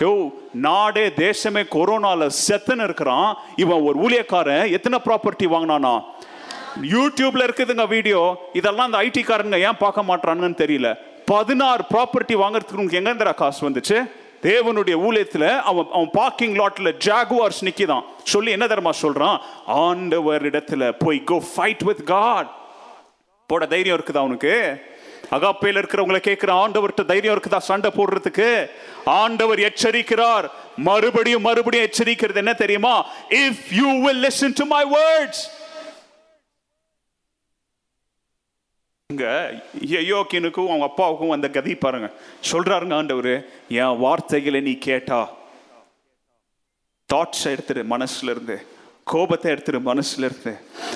[SPEAKER 1] யோ நாடே தேசமே கொரோனால செத்துன்னு இருக்கிறான். இவன் ஒரு ஊழியக்காரன் எத்தனை ப்ராப்பர்ட்டி வாங்கினானா? யூடியூப்ல இருக்குதுங்க வீடியோ. இதெல்லாம் இந்த ஐடி காரங்க ஏன் பார்க்க மாட்டாங்கன்னு தெரியல. பதினாறு ப்ராப்பர்ட்டி வாங்குறதுக்கு உங்களுக்கு எங்கேருந்துடா காசு வந்துச்சு? தேவனுடைய ஊழியத்தில் அவன் அவன் பார்க்கிங் லாட்டில் ஜாகுவார்ஸ் நிற்கிதான் சொல்லி என்ன தரமா சொல்கிறான் ஆண்டவர் இடத்துல போய் கோ ஃபைட் வித் காட் போட தைரியம் இருக்குதா அவனுக்கு அகாப்பையில் இருக்கிறவங்களை கேட்கிற ஆண்டவர்கிட்ட தைரியம் இருக்குதா சண்டை போடுறதுக்கு? ஆண்டவர் எச்சரிக்கிறார். மறுபடியும் மறுபடியும் எச்சரிக்கிறது என்ன தெரியுமா? If you will listen to my words இங்க யோக்கினுக்கும் அவங்க அப்பாவுக்கும் அந்த கதி பாருங்க. சொல்றாருங்க ஆண்டவர் என் வார்த்தைகளை நீ கேட்டா. தாட்ஸ் எடுத்துரு மனசுல இருந்து. கோபத்தை எடுத்துரு மனசில் இருந்து.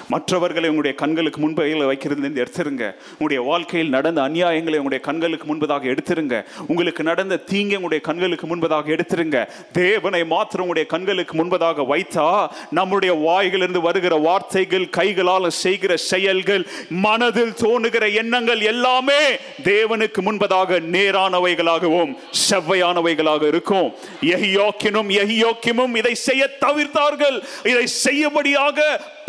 [SPEAKER 1] மற்றவர்களை உங்களுடைய கண்களுக்கு முன்பையில் வைக்கிறது எடுத்துருங்க. உங்களுடைய வாழ்க்கையில் நடந்த அநியாயங்களை உங்களுடைய கண்களுக்கு முன்பதாக எடுத்துருங்க. உங்களுக்கு நடந்த தீங்கை உங்களுடைய கண்களுக்கு முன்பதாக எடுத்துருங்க. தேவனை மாத்திரம் உங்களுடைய கண்களுக்கு முன்பதாக வைத்தா நம்முடைய வாய்களிலிருந்து வருகிற வார்த்தைகள் கைகளால் செய்கிற செயல்கள் மனதில் தோணுகிற எண்ணங்கள் எல்லாமே தேவனுக்கு முன்பதாக நேரானவைகளாகவும் செவ்வையானவைகளாக இருக்கும். எஹியோக்கினும் எஹியோக்கிமும் இதை செய்ய தவிர்த்தார்கள். இதை செய்யபடியாக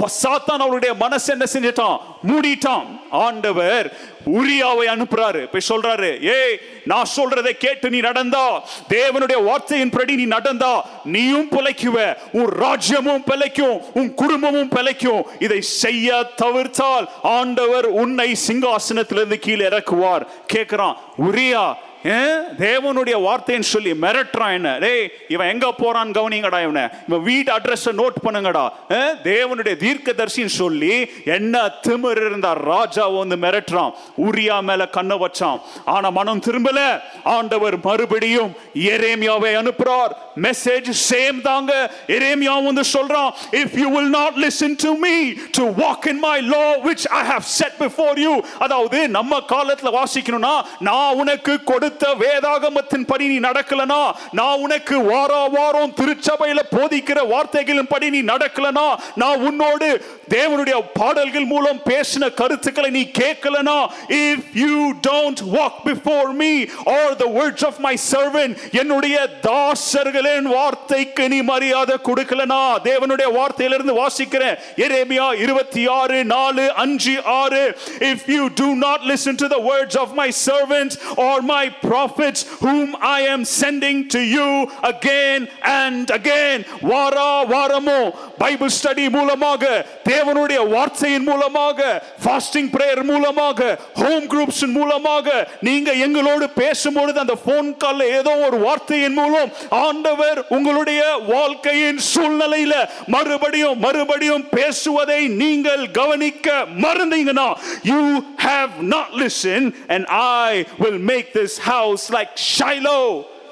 [SPEAKER 1] பசாத்தான் சாத்தான் அவருடைய மனசு என்ன செஞ்சிட்டான்? மூடிட்டான். ஆண்டவர் உரியாவை அனுப்புறாரு. போய் சொல்றாரு ஏய் நான் சொல்றதை கேட்டு நீ நடந்தா தேவனுடைய வார்த்தையின் படி நீ நடந்தா நீயும் பிழைக்குவ உன் ராஜ்யமும் பிழைக்கும் உன் குடும்பமும் பிழைக்கும். இதை செய்ய தவிர்த்தால் ஆண்டவர் உன்னை சிங்காசனத்திலிருந்து கீழே இறக்குவார். கேட்கிறான் உரியா தேவனுடைய வார்த்தைன்னு சொல்லி மிரட்டுறான் என்ன? டேய் இவன் எங்க போறான் கவனிங்கடா இவனை. இவன் வீட்டு அட்ரஸ் நோட் பண்ணுங்கடா. தேவனுடைய தேவனுடைய தீர்க்கதரிசின்னு சொல்லி என்ன திமிர் இருந்தா ராஜா வந்து மிரட்டுறான். உரியா மேல கண்ணை வச்சான். ஆனா மனம் திரும்பல. ஆண்டவர் மறுபடியும் எரேமியாவை அனுப்புறார். மெசேஜ் சேம் தாங்க. எரேமியா வந்து சொல்றான் if you will not listen to me to walk in my law which I have set before you அதாவது நம்ம காலத்துல வாசிக்கணும்னா நான் உனக்கு கொடுத்த வேதாகமத்தின் படி நீ நடக்கலனா? நான் உனக்கு வார வாரம் திருச்சபையில போதிக்கிற வார்த்தைகளின் படி நீ நடக்கலனா? நான் உன்னோடு தேவனுடைய பாடல்கள் மூலம் பேசின கருத்துக்களை நீ கேட்கலனா? If you don't walk before me or the words of my servant என்னுடைய தாசர்களின் வார்த்தைக்கு நீ மரியாதை கொடுக்கலனா? தேவனுடைய வார்த்தையிலிருந்து வாசிக்கிறேன். எரேமியா இருபத்தி ஆறு நாலு அஞ்சு ஆறு. If you do not listen to the words of my servants or my prophets whom I am sending to you again and again. வாரா வாரமோ பைபிள் ஸ்டடி மூலமாக தேவனுடைய வார்த்தையின் மூலமாக ஃபாஸ்டிங் பிரேயர் மூலமாக ஹோம் குரூப்ஸ் மூலமாக நீங்க எங்களோடு பேசும்பொழுது அந்த போன் கால்ல ஏதோ ஒரு வார்த்தையின் மூலம் ஆண்டவர் உங்களுடைய வாழ்க்கையின் சூழ்நிலையில மறுபடியும் மறுபடியும் பேசுவதை நீங்கள் கவனிக்க மறந்தீங்கன்னா you have not listened, and I will make this house like Shiloh.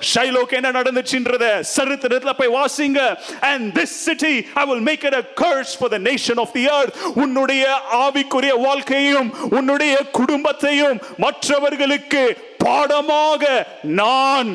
[SPEAKER 1] ஷைலோக்கு என்ன நடந்துச்சுன்றத சரித்திரத்தில் போய் வாசிங்க and this city I will make it a curse for the nation of the earth உன்னுடைய ஆவிக்குரிய வாழ்க்கையும் உன்னுடைய குடும்பத்தையும் மற்றவர்களுக்கு பாடமாக நான்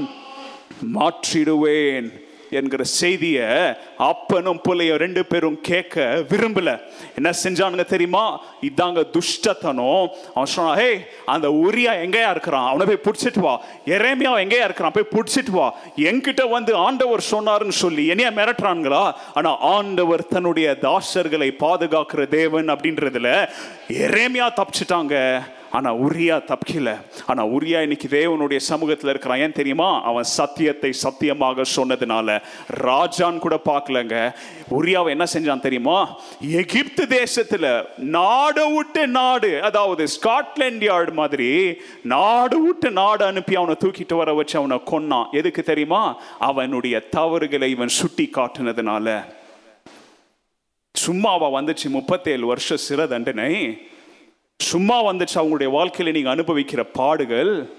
[SPEAKER 1] மாற்றிடுவேன் என்கிற செய்தியை அப்பனும் புள்ளையும் ரெண்டு பேரும் கேட்க விரும்பல. என்ன செஞ்சானுங்க தெரியுமா? இதாங்க துஷ்டத்தனம். அவன் சொன்னான் ஹே அந்த உரியா எங்கேயா இருக்கிறான்? அவனை போய் பிடிச்சிட்டு வா. எரேமியா எங்கேயா இருக்கிறான்? போய் பிடிச்சிட்டு வா. என்கிட்ட வந்து ஆண்டவர் சொன்னாருன்னு சொல்லி என்னையா மிரட்டுறானுங்களா? ஆனா ஆண்டவர் தன்னுடைய தாசர்களை பாதுகாக்கிற தேவன் அப்படின்றதுல எரேமியா தப்பிச்சிட்டாங்க. ஆனால் உரியா தப்பிக்கல. ஆனால் உரியா இன்னைக்கு தேவனுடைய சமூகத்தில் இருக்கிறான். ஏன் தெரியுமா? அவன் சத்தியத்தை சத்தியமாக சொன்னதுனால. ராஜான் கூட பார்க்கலங்க. உரியாவை என்ன செஞ்சான் தெரியுமா? எகிப்து தேசத்தில் நாடு விட்டு நாடு அதாவது ஸ்காட்லாண்ட் யார்டு மாதிரி நாடு விட்டு நாடு அனுப்பி அவனை தூக்கிட்டு வர வச்சு அவனை கொன்னான். எதுக்கு தெரியுமா? அவனுடைய தவறுகளை இவன் சுட்டி காட்டுனதுனால. சும்மாவா வந்துச்சு முப்பத்தேழு வருஷம் சிறை தண்டனை. சும்மா வந்துச்சு அவங்களுடைய வாழ்க்கையில் நீங்க அனுபவிக்கிற பாடுகள்.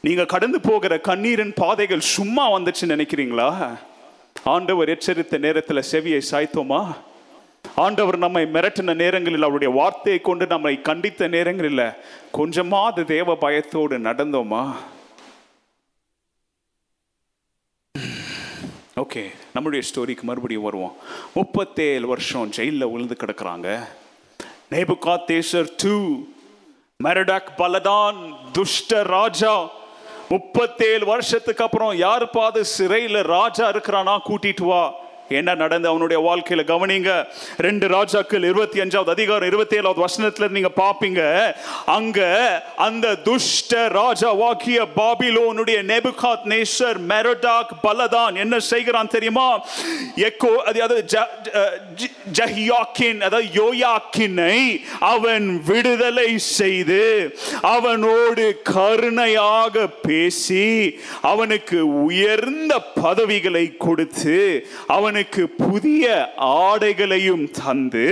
[SPEAKER 1] நீங்க கடந்து போகிற கண்ணீரின் பாதைகள் சும்மா வந்துச்சு நினைக்கிறீங்களா? ஆண்டவர் எச்சரித்த நேரத்தில் செவியை சாய்த்தோமா? ஆண்டவர் நம்மை மிரட்டின நேரங்களில் அவருடைய வார்த்தையை கொண்டு நம்மை கண்டித்த நேரங்களில் கொஞ்சமாவது தேவ பயத்தோடு நடந்தோமா? ஓகே நம்முடைய ஸ்டோரிக்கு மறுபடியும் வருவோம். முப்பத்தேழு வருஷம் ஜெயிலில் விழுந்து கிடக்குறாங்க. நேபுகாத்தேசர் டூ மெரடாக் பலதான் துஷ்ட ராஜா. முப்பத்தேழு வருஷத்துக்கு அப்புறம் யாருப்பாவது சிறையில் ராஜா இருக்கிறானா கூட்டிட்டு வா. என்ன நடந்து அவனுடைய வாழ்க்கையில் கவனிங்க. ரெண்டு ராஜாக்கள் இருபத்தி அஞ்சாவது அதிகாரம் இருபத்தி ஏழாவது வசனத்தில் நீங்க பார்ப்பீங்க அங்க அந்த துஷ்ட ராஜா வாக்கிய பாபிலோனுடைய நெபுகாத் நேசர் மெரடாக் பலதான் என்ன செய்கிறான் தெரியுமா? எக்கோ அதாவது ஜ- ஜ- ஜஹியாக்கின் அதாவது யோயாக்கினை அவன் விடுதலை செய்து அவனோடு கருணையாக பேசி அவனுக்கு உயர்ந்த பதவிகளை கொடுத்து அவனுக்கு புதிய ஆடைகளையும் தந்து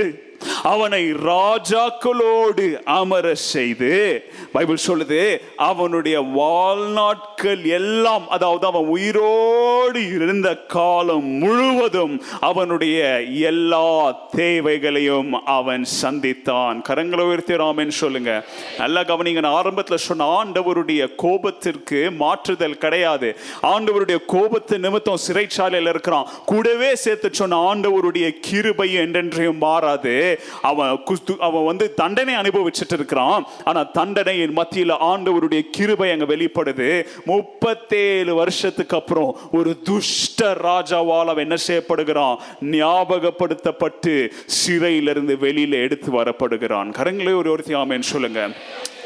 [SPEAKER 1] அவனை ராஜாக்களோடு அமர செய்து பைபிள் சொல்லுது அவனுடைய வாழ்நாட்கள் எல்லாம் அதாவது அவன் உயிரோடு இருந்த காலம் முழுவதும் அவனுடைய எல்லா தேவைகளையும் அவன் சந்தித்தான். கரங்களை உயர்த்திராமன் சொல்லுங்க. நல்லா கவனிங்க நான் ஆரம்பத்தில் சொன்ன ஆண்டவருடைய கோபத்திற்கு மாற்றுதல் கிடையாது. ஆண்டவருடைய கோபத்து நிமித்தம் சிறைச்சாலையில் இருக்கிறான். கூடவே சேர்த்து சொன்ன ஆண்டவருடைய கிருபை என்றென்றையும் மாறாது. அவன் குஸ்து- அவன் வந்து தண்டனை அனுபவிச்சுட்டு இருக்கிறான் ஆனா தண்டனையின் மத்தியில் ஆண்டவருடைய கிருபை அங்க வெளிப்படுது. முப்பத்தேழு வருஷத்துக்கு அப்புறம் ஒரு துஷ்ட ராஜாவால் அவன் என்ன செய்யப்படுகிறான்? ஞாபகப்படுத்தப்பட்டு சிறையிலிருந்து வெளியில் எடுத்து வரப்படுகிறான். கரங்களே ஒரு ஒருத்தி ஆமேன்னு சொல்லுங்க.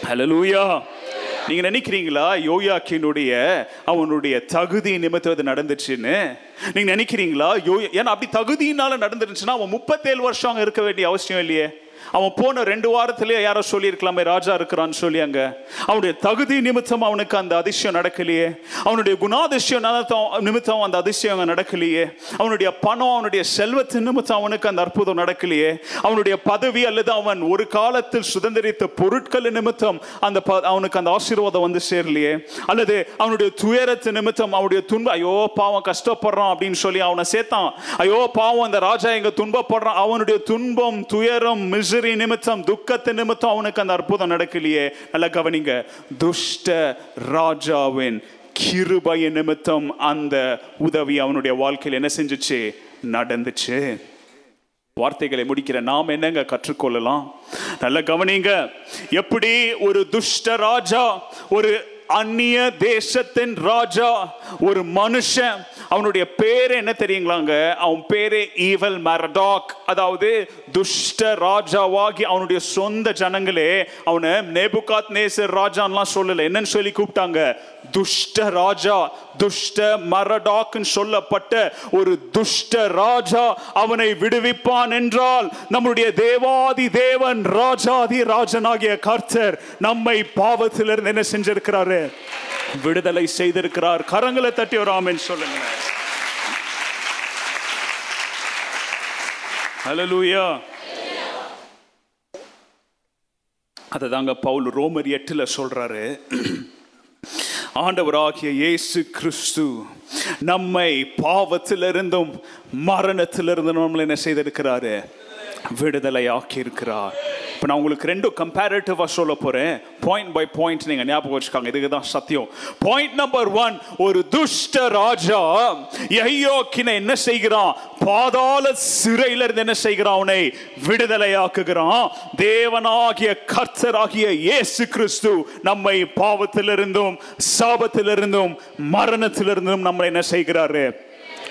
[SPEAKER 1] ஹalleluya நீங்க நினைக்கிறீங்களா? யோயாக்கினுடைய அவனுடைய தகுதி நிமித்தம் அது நடந்துச்சுன்னு? நீங்க நினைக்கிறீங்களா? யோ ஏன்னா அப்படி தகுதியினால நடந்துருச்சுன்னா அவன் முப்பத்தேழு வருஷம் அங்க இருக்க வேண்டிய அவசியம் இல்லையே. அவன் போன ரெண்டு வாரத்திலேயே யாரோ சொல்லியிருக்கலாமே ராஜா இருக்கிறான்னு சொல்லி அங்க. அவனுடைய தகுதி நிமித்தம் அவனுக்கு அந்த அதிசயம் நடக்கலையே. அவனுடைய குணாதிசயம் நிமித்தம் நிமித்தம் அந்த அதிசயம் நடக்கலையே. அவனுடைய பணம் அவனுடைய செல்வத்தின் நிமித்தம் அவனுக்கு அந்த அற்புதம் நடக்கலையே. அவனுடைய பதவி அல்லது அவன் ஒரு காலத்தில் சுதந்திரித்த பொருட்கள் நிமித்தம் அந்த ப- அவனுக்கு அந்த ஆசீர்வாதம் வந்து சேரலையே. அல்லது அவனுடைய துயரத்து நிமித்தம் அவனுடைய துன்பம் ஐயோ பாவம் கஷ்டப்படுறான் அப்படின்னு சொல்லி அவனை சேர்த்தான். ஐயோ பாவம் அந்த ராஜா எங்க துன்பப்படுறான். அவனுடைய துன்பம் துயரம் மிசரி நிமித்தம் துக்கத்து நிமித்தம் அவனுக்கு அந்த அற்புதம் நடக்கலையே. நல்லா கவனிங்க. துஷ்ட ராஜாவின் கிருபய நிமித்தம் அந்த உதவி அவனுடைய வாழ்க்கையில் என்ன செஞ்சுச்சு? நடந்துச்சு. வார்த்தைகளை முடிக்கிற நாம் என்னங்க கற்றுக்கொள்ளலாம்? நல்ல கவனிங்க. எப்படி ஒரு துஷ்ட ராஜா ஒரு அந்நிய தேசத்தின் ராஜா ஒரு மனுஷன். அவனுடைய பேர் என்ன தெரியுங்களாங்க? அவன் பேரு ஈவல் மரடாக். அதாவது துஷ்ட ராஜாவாகி அவனுடைய சொந்த ஜனங்களே அவனை நேபுகாத் நேசர் ராஜான்லாம் சொல்லலை. என்னன்னு சொல்லி கூப்பிட்டாங்க? துஷ்ட ராஜா துஷ்ட மரடாக்குன்னு சொல்லப்பட்ட ஒரு துஷ்ட ராஜா அவனை விடுவிப்பான் என்றால் நம்முடைய தேவாதி தேவன் ராஜாதி ராஜனாகிய கர்த்தர் நம்மை பாவத்திலிருந்து என்ன செஞ்சிருக்கிறாரு? விடுதலை செய்திருக்கிறார். கரங்களை தட்டி ஒரு ஆமென் சொல்லுங்க. ஹalleluya அதை தாங்க பவுல் ரோமர் எட்டுல சொல்றாரு. ஆண்டவராகிய இயேசு கிறிஸ்து நம்மை பாவத்திலிருந்தும் மரணத்திலிருந்தும் நம்மளை என்ன செய்திருக்கிறாரு? விடுதலை இருக்கிறார் இப்போ நான் உங்களுக்கு ரெண்டும் கம்பேரிட்டிவாக சொல்ல போகிறேன் பாயிண்ட் பை பாயிண்ட் நீங்கள் ஞாபகம் வச்சுக்காங்க. இதுக்கு தான் சத்தியம். பாயிண்ட் நம்பர் ஒன் ஒரு துஷ்ட ராஜா யஹ்யோக்கினை என்ன செய்கிறான்? பாதாள சிறையில இருந்து என்ன செய்கிறான்? அவனை விடுதலையாக்குகிறான். தேவனாகிய கர்த்தராகிய இயேசு கிறிஸ்து நம்மை பாவத்திலிருந்தும் சாபத்திலிருந்தும் மரணத்திலிருந்தும் நம்மளை என்ன செய்கிறாரு?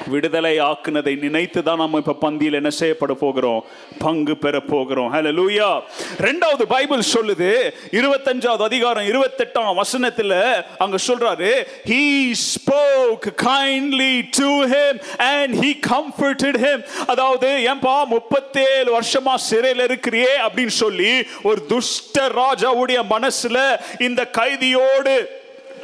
[SPEAKER 1] விடுதலை ஆக்குனதை நினைத்து தான் நம்ம இப்ப பந்தியில் என்ன செய்யப்பட போகிறோம்? பங்கு பெற போகிறோம். ஹலோ லூயா ரெண்டாவது பைபிள் சொல்லுது இருபத்தஞ்சாவது அதிகாரம் இருபத்தெட்டாம் வசனத்தில் அங்க சொல்றாரு he spoke kindly to him and he comforted him. அதாவது ஏன்பா முப்பத்தேழு வருஷமா சிறையில் இருக்கிறியே? அப்படின்னு சொல்லி ஒரு துஷ்ட ராஜாவுடைய மனசுல இந்த கைதியோடு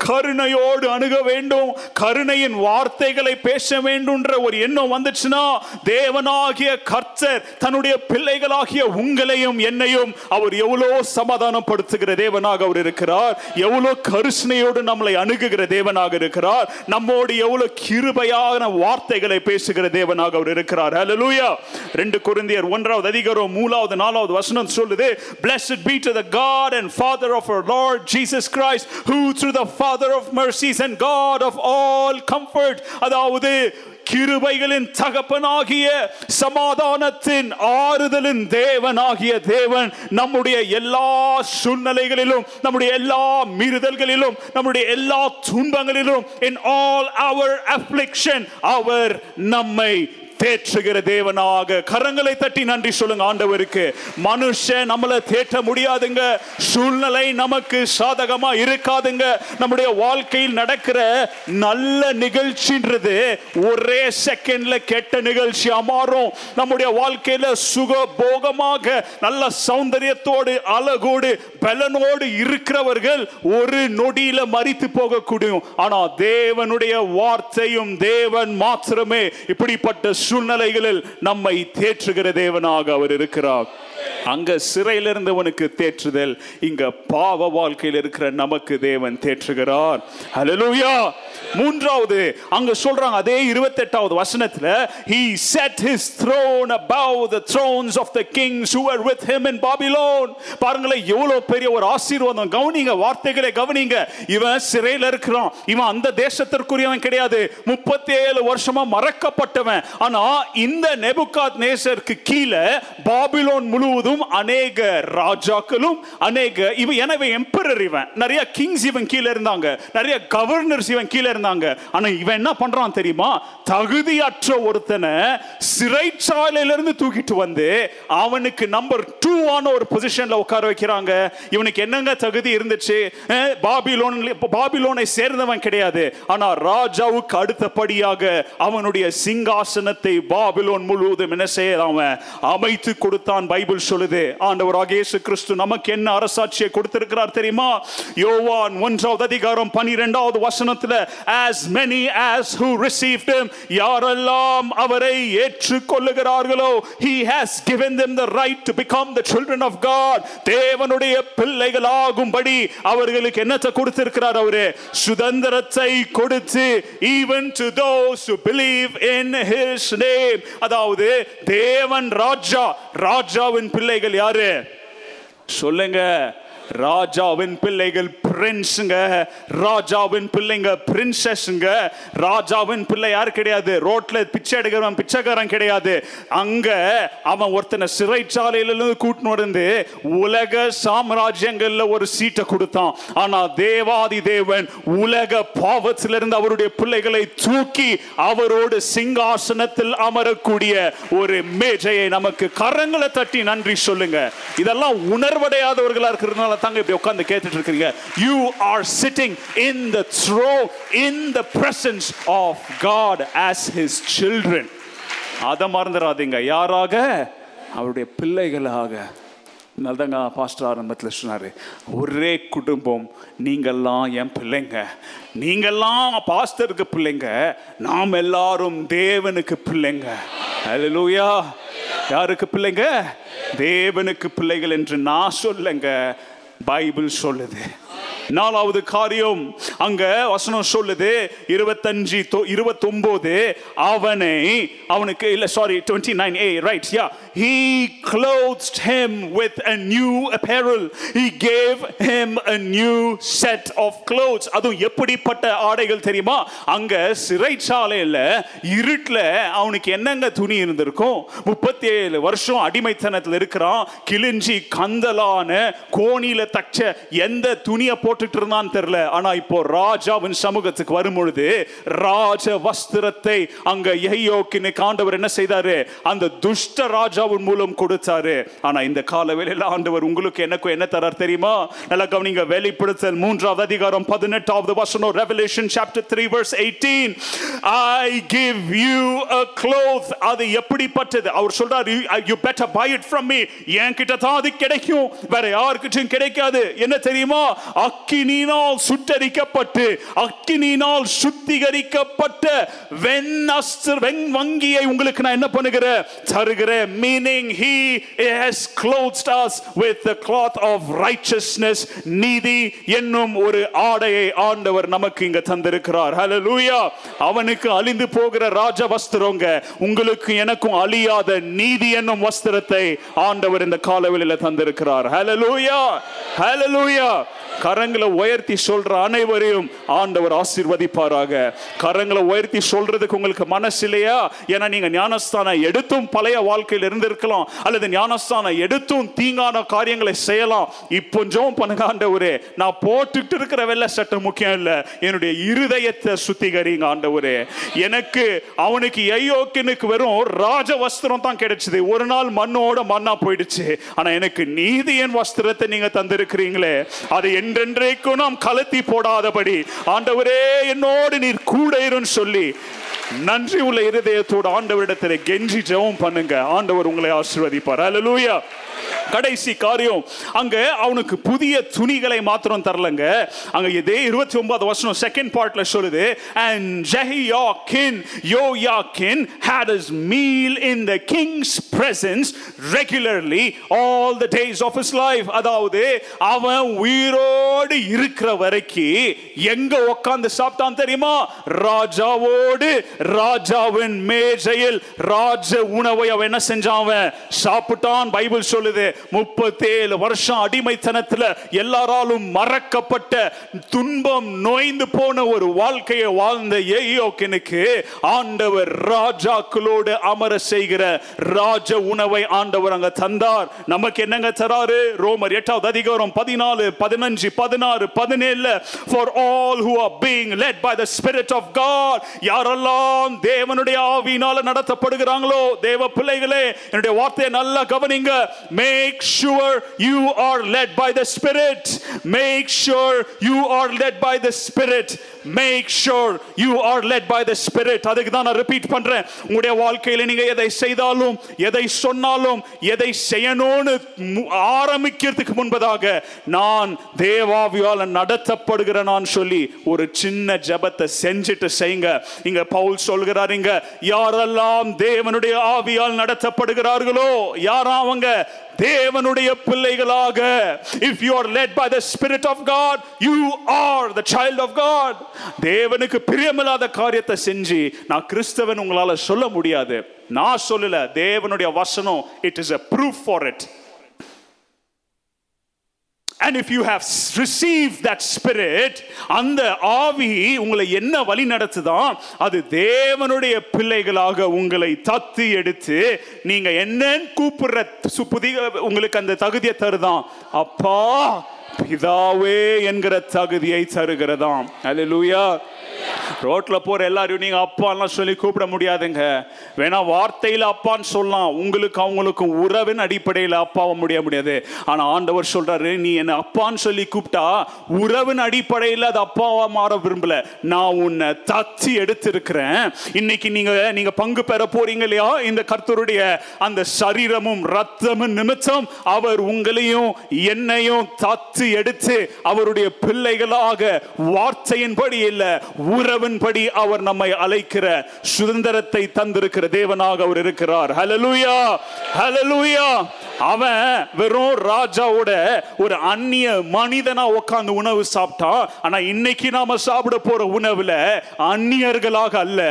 [SPEAKER 1] கருணையோடு அணுக வேண்டும். கருணையின் வார்த்தைகளை பேச வேண்டும்ன்ற ஒரு எண்ணம் வந்துச்சுன்னா தேவனாகிய கர்த்தர் தன்னுடைய பிள்ளைகளாகிய உங்களையும் என்னையும் அவர் எவ்வளோ சமாதானப்படுத்துகிற தேவனாக அவர் இருக்கிறார். எவ்வளோ கருஷ்ணையோடு நம்மளை அணுகுகிற தேவனாக இருக்கிறார். நம்மோடு எவ்வளவு கிருபையான வார்த்தைகளை பேசுகிற தேவனாக அவர் இருக்கிறார். ஹலலூயா ரெண்டு குருந்தியர் ஒன்றாவது அதிகாரம் மூலாவது நாலாவது வசனம் சொல்லுது blessed be to the God and Father of our Lord Jesus Christ who through the father of mercies and God of all comfort அதாவது கிருபைகளின் தகப்பனாகிய சமாதானத்தின் ஆறுதலின் தேவனாகிய தேவன் நம்முடைய எல்லா சூழ்நிலைகளிலும் நம்முடைய எல்லா மீறுதல்களிலும் நம்முடைய எல்லா துன்பங்களிலும் இன் ஆல் அவர் affliction அவர் நம்மை தேற்றுகிற தேவனாக. கரங்களை தட்டி நன்றி சொல்லுங்க ஆண்டவருக்கு. மனுஷன் நம்மளை தேற்ற முடியாதுங்க. சூழ்நிலை நமக்கு சாதகமா இருக்காதுங்க. நம்முடைய வாழ்க்கையில் நடக்கிற நல்ல நிகழ்ச்சின்றது ஒரே செகண்ட்ல கெட்ட நிகழ்ச்சியா மாறும் நம்முடைய வாழ்க்கையில சுக போகமாக நல்ல சௌந்தரியத்தோடு அழகோடு பலனோடு இருக்கிறவர்கள் ஒரு நொடியில மறித்து போகக்கூடும். ஆனா தேவனுடைய வார்த்தையும் தேவன் மாத்திரமே இப்படிப்பட்ட சூழ்நிலைகளில் நம்மை தேற்றுகிற தேவனாக அவர் இருக்கிறார். அங்க சிறையில் இருந்தவனுக்கு தேற்றுதல் இங்க பாவ வாழ்க்கையில் இருக்கிற நமக்கு தேவன் தேற்றுகிறார். ஹalleluya மூன்றாவது அங்க சொல்றாங்க அதே 28வது வசனத்துல he set his throne above the thrones of the kings who were with him in babylon. பாருங்களேன் எவ்வளவு பெரிய ஒரு ஆசீர்வாதம். கவனிங்க வார்த்தைகளை கவனிங்க. இவன் சிறையில் இருக்கிறான். இவன் அந்த தேசத்திற்குரியவன் கிடையாது. 37 வருஷமா மறக்கப்பட்டவன். ஆனா இந்த நெபுகாத் நேசருக்கு கீழே பாபிலோன் முழு முழுவதும் அநேக ராஜாக்களும் அநேக இவன் எனவே எம்பரர் இவன். நிறைய கிங்ஸ் இவன் கீழே இருந்தாங்க. நிறைய கவர்னர்ஸ் இவன் கீழே இருந்தாங்க. ஆனா இவன் என்ன பண்றான் தெரியுமா? தகுதியற்ற ஒருத்தனை சிறைச்சாலையிலிருந்து தூக்கிட்டு வந்து அவனுக்கு நம்பர் டூ ஆன ஒரு பொசிஷன்ல உட்கார வைக்கிறாங்க. இவனுக்கு என்னங்க தகுதி இருந்துச்சு? பாபிலோன் பாபிலோனை சேர்ந்தவன் கிடையாது. ஆனா ராஜாவுக்கு அடுத்தபடியாக அவனுடைய சிங்காசனத்தை பாபிலோன் முழுவதும் என்ன செய்ய அவன்? அமைத்து கொடுத்தான் பைபிள் சொல்லுது ஆண்டவராக இயேசு கிறிஸ்து நமக்கு என்ன அரசாட்சியை கொடுத்திருக்கிறார் தெரியுமா? யோவான் ஒன்றாவது அதிகாரம் பனிரெண்டாவது வசனத்துல as many as who received him யாரெல்லாம் அவரை ஏற்றுக்கொள்ளுகிறார்களோ he has given them the right to become the children of God. தேவனுடைய பிள்ளைகளாகும்படி அவர்களுக்கு என்னத்தை கொடுத்திருக்கிறார் அவரு? சுதந்திரத்தை கொடுத்து even to those who believe in his name. அதாவது தேவன் ராஜா ராஜாவின் பிள்ளைகள் யாரு? சொல்லுங்க. ராஜாவின் பிள்ளைகள் பிரின்ஸுங்க. ராஜாவின் பிள்ளைங்க பிரின்சஸ்ங்க. ராஜாவின் பிள்ளை யார் கிடையாது? ரோட்ல பிச்சை எடுக்கிறவன் பிச்சைக்காரன் கிடையாது. அங்க அவன் ஒருத்தனை சிறைச்சாலையிலிருந்து கூட்டின்னு வந்து உலக சாம்ராஜ்யங்கள்ல ஒரு சீட்டை கொடுத்தான். ஆனா தேவாதி தேவன் உலக பாவத்திலிருந்து அவருடைய பிள்ளைகளை தூக்கி அவரோடு சிங்காசனத்தில் அமரக்கூடிய ஒரு மேஜையை நமக்கு கரங்களை தட்டி நன்றி சொல்லுங்க. இதெல்லாம் உணர்வடையாதவர்களா இருக்கிறதுனால தாங்க இப்படி உட்கார்ந்து கேட்டுட்டு இருக்கீங்க you are sitting in the throne in the presence of God as his children அதை மறந்துடாதீங்க. யாராக? அவருடைய பிள்ளைகளாக. நல்லதாங்க பாஸ்டர் ஆரம்பத்தில் சொன்னார் ஒரே குடும்பம் நீங்கள்லாம் என் பிள்ளைங்க. நீங்கள்லாம் பாஸ்டருக்கு பிள்ளைங்க. நாம் எல்லாரும் தேவனுக்கு பிள்ளைங்க. அல்லேலூயா யாருக்கு பிள்ளைங்க? தேவனுக்கு பிள்ளைகள் என்று நான் சொல்லுங்க. பைபிள் சொல்லுது. நாலாவது காரியம் அங்க வசனம் சொல்லுது இருபத்தஞ்சு இருபத்தொன்பது அவனை அவனுக்கு இல்ல sorry twenty nine A right yeah he clothed him with a new apparel. He gave him a new set of clothes. அதுவும் எப்படிப்பட்ட ஆடைகள் தெரியுமா? அங்க சிறைச்சாலையில் இருட்டுல அவனுக்கு என்னங்க துணி இருந்திருக்கும்? முப்பத்தி ஏழு வருஷம் அடிமைத்தனத்தில் இருக்கிறான். கிழிஞ்சி கந்தலான கோணியில் தச்ச எந்த துணியை போட்டுட்டு இருந்தான்னு தெரியல. ஆனா இப்போ ராஜாவின் சமூகத்துக்கு வரும்பொழுது ராஜ வஸ்திரத்தை அங்க எஹியோக்கின்னு காண்டவர் என்ன செய்தாரு? அந்த துஷ்ட ராஜா ராஜாவின் மூலம் கொடுத்தாரு. ஆனா இந்த கால வேளையில ஆண்டவர் உங்களுக்கு எனக்கும் என்ன தரார் தெரியுமா? நல்லா கவனிங்க வெளிப்படுத்தல் மூன்றாவது அதிகாரம் பதினெட்டாவது வசனம் Revelation chapter three verse eighteen I give you a cloth அது எப்படிப்பட்டது? அவர் சொல்றாரு you better buy it from me என் கிட்ட தான் அது கிடைக்கும். வேற யாருக்கிட்டையும் கிடைக்காது. என்ன தெரியுமா? அக்கினினால் சுட்டரிக்கப்பட்டு அக்கினினால் சுத்திகரிக்கப்பட்ட வெண் வெண்ணஸ்திர வெண் வங்கியை உங்களுக்கு நான் என்ன பண்ணுகிறேன்? தருகிறேன். Me meaning he has clothed us with the cloth of righteousness. நீதி என்னும் ஒரு ஆடையை ஆண்டவர் நமக்கு இங்க தந்திருக்கிறார். ஹalleluya அவனுக்கு அழிந்து போகிற ராஜ வஸ்திரங்க உங்களுக்கு எனக்கும் அழியாத நீதி என்னும் வஸ்திரத்தை ஆண்டவர் இந்த காலவெளியில தந்திருக்கிறார். ஹalleluya ஹalleluya கரங்களை உயர்த்தி சொல்ற அனைவரையும் ஆண்டவர் ஆசீர்வதிப்பாராக. கரங்களை உயர்த்தி சொல்றதுக்கு உங்களுக்கு மனசு இல்லையா ஏன்னா நீங்க ஞானஸ்தானம் எடுத்தும் பழைய வாழ்க்கையில் இருந்திருக்கலாம். அல்லது ஞானஸ்தானம் எடுத்தும் தீங்கான காரியங்களை செய்யலாம். இப்போ ஜோம் பண்ணுங்க ஆண்டவரே நான் போட்டுட்டு இருக்கிற வெள்ளை சட்டை முக்கியம் இல்ல. என்னுடைய இருதயத்தை சுத்திகரிங்க ஆண்டவரே. எனக்கு அவனுக்கு ஐயோக்கினுக்கு வெறும் ராஜ வஸ்திரம் தான் கிடைச்சது. ஒரு நாள் மண்ணோட மண்ணா போயிடுச்சு. ஆனா எனக்கு நீதியின் வஸ்திரத்தை நீங்க தந்திருக்கிறீங்களே. அதை என்றென்றைக்கும் நாம் கலத்தி போடாதபடி. ஆண்டவரே என்னோடு நீர் கூட இருன்னு சொல்லி நன்றி உள்ள இருதயத்தோடு ஆண்டவரிடத்தில் கெஞ்சி ஜெபம் பண்ணுங்க. ஆண்டவர் உங்களை ஆசீர்வதிப்பார். அல்லேலூயா கடைசி காரியம் அங்க அவனுக்கு புதிய துணிகளை மாத்திரம் தரலங்க. அங்க இதே இருபத்தி ஒன்பது வருஷம் செகண்ட் பார்ட்ல சொல்லுது and Jehoiakim கின் had his meal in the king's presence regularly all the days of his life. அதாவது அவன் உயிரோடு இருக்கிற வரைக்கும் எங்க உட்கார்ந்து சாப்பிட்டான் தெரியுமா? ராஜாவோடு ராஜாவின் மேஜையில் ராஜ உணவை அவன் என்ன செஞ்சான் அவன்? சாப்பிட்டான் பைபிள் சொல்லுது முப்பத்தேழு வருஷம் அடிமைத்தனத்துல எல்லாராலும் மறக்கப்பட்ட துன்பம் நோய்ந்து போன ஒரு வாழ்க்கையை வாழ்ந்த ஏயோக்கினுக்கு ஆண்டவர் ராஜாக்களோடு அமர செய்கிற ராஜ உணவை ஆண்டவர் அங்க தந்தார். நமக்கு என்னங்க தராரு? ரோமர் எட்டாவது அதிகாரம் பதினாலு பதினஞ்சு பதினாறு பதினேழுல for all who are being led by the Spirit of God யாரெல்லாம் தேவனுடைய ஆவியினால நடத்தப்படுகிறாங்களோ தேவ பிள்ளைகளே என்னுடைய வார்த்தையை நல்லா கவனிங்க. Make sure you are led by the Spirit make sure you are led by the Spirit. Make sure you are led by the Spirit அதுக்கு தான் நான் ரிப்பீட் பண்றேன். உங்களுடைய வாழ்க்கையில நீங்க எதை செய்தாலும் எதை சொன்னாலும் எதை செய்யணும்னு ஆரம்பிக்கிறதுக்கு முன்பதாக நான் தேவாவியால் நடத்தப்படுகிற நான் சொல்லி ஒரு சின்ன ஜெபத்தை செஞ்சுட்டு செய்யுங்க. இங்க பவுல் சொல்கிறாருங்க யாரெல்லாம் தேவனுடைய ஆவியால் நடத்தப்படுகிறார்களோ யாரா அவங்க தேவனுடைய பிள்ளைகளாக. If you are led by the Spirit of God you are the child of God தேவனுக்கு பிரியமில்லாத காரியத்தை செஞ்சு நான் கிறிஸ்தவன் உங்களால சொல்ல முடியாது. நான் சொல்லல தேவனுடைய வசனம் it is a proof for it and if you have receive that spirit அந்த ஆவி உங்களை என்ன வழி நடத்துதான் அது தேவனுடைய பிள்ளைகளாக உங்களை தத்து எடுத்து நீங்க என்னன்னு கூப்பிடுற சு- புதிய உங்களுக்கு அந்த தகுதியை தருதான். அப்பா பிதாவே என்கிற தகுதியை தருகிறதாம். அல்லேலூயா ரோட்ல போற எல்லாரையும் நீங்க அப்பான்லாம் சொல்லி கூப்பிட முடியாதுங்க. வேணா வார்த்தையில அப்பான்னு சொல்லலாம். உங்களுக்கு அவங்களுக்கும் உறவின் அடிப்படையில் அப்பாவை முடிய முடியாது. ஆனா ஆண்டவர் சொல்றாரு நீ என்னை அப்பான்னு சொல்லி கூப்பிட்டா உறவின் அடிப்படையில் அது அப்பாவாக மாற விரும்பல. நான் உன்னை தச்சு எடுத்திருக்கிறேன். இன்னைக்கு நீங்க நீங்க பங்கு பெற போறீங்க இல்லையா? இந்த கர்த்தருடைய அந்த சரீரமும் ரத்தமும் நிமித்தம் அவர் உங்களையும் என்னையும் தத்து எடுத்து அவருடைய பிள்ளைகளாக வார்த்தையின்படி இல்ல உறவின்படி அவர் நம்மை அழைக்கிற சுதந்திரத்தை தந்திருக்கிற தேவனாக அவர் இருக்கிறார். ஹலலூயா ஹலலூயா அவன் வெறும் ராஜாவோட ஒரு அந்நிய மனிதனா உட்கார்ந்து உணவு சாப்பிட்டான் ஆனா இன்னைக்கு நாம சாப்பிட போற உணவுல அந்நியர்களாக அல்ல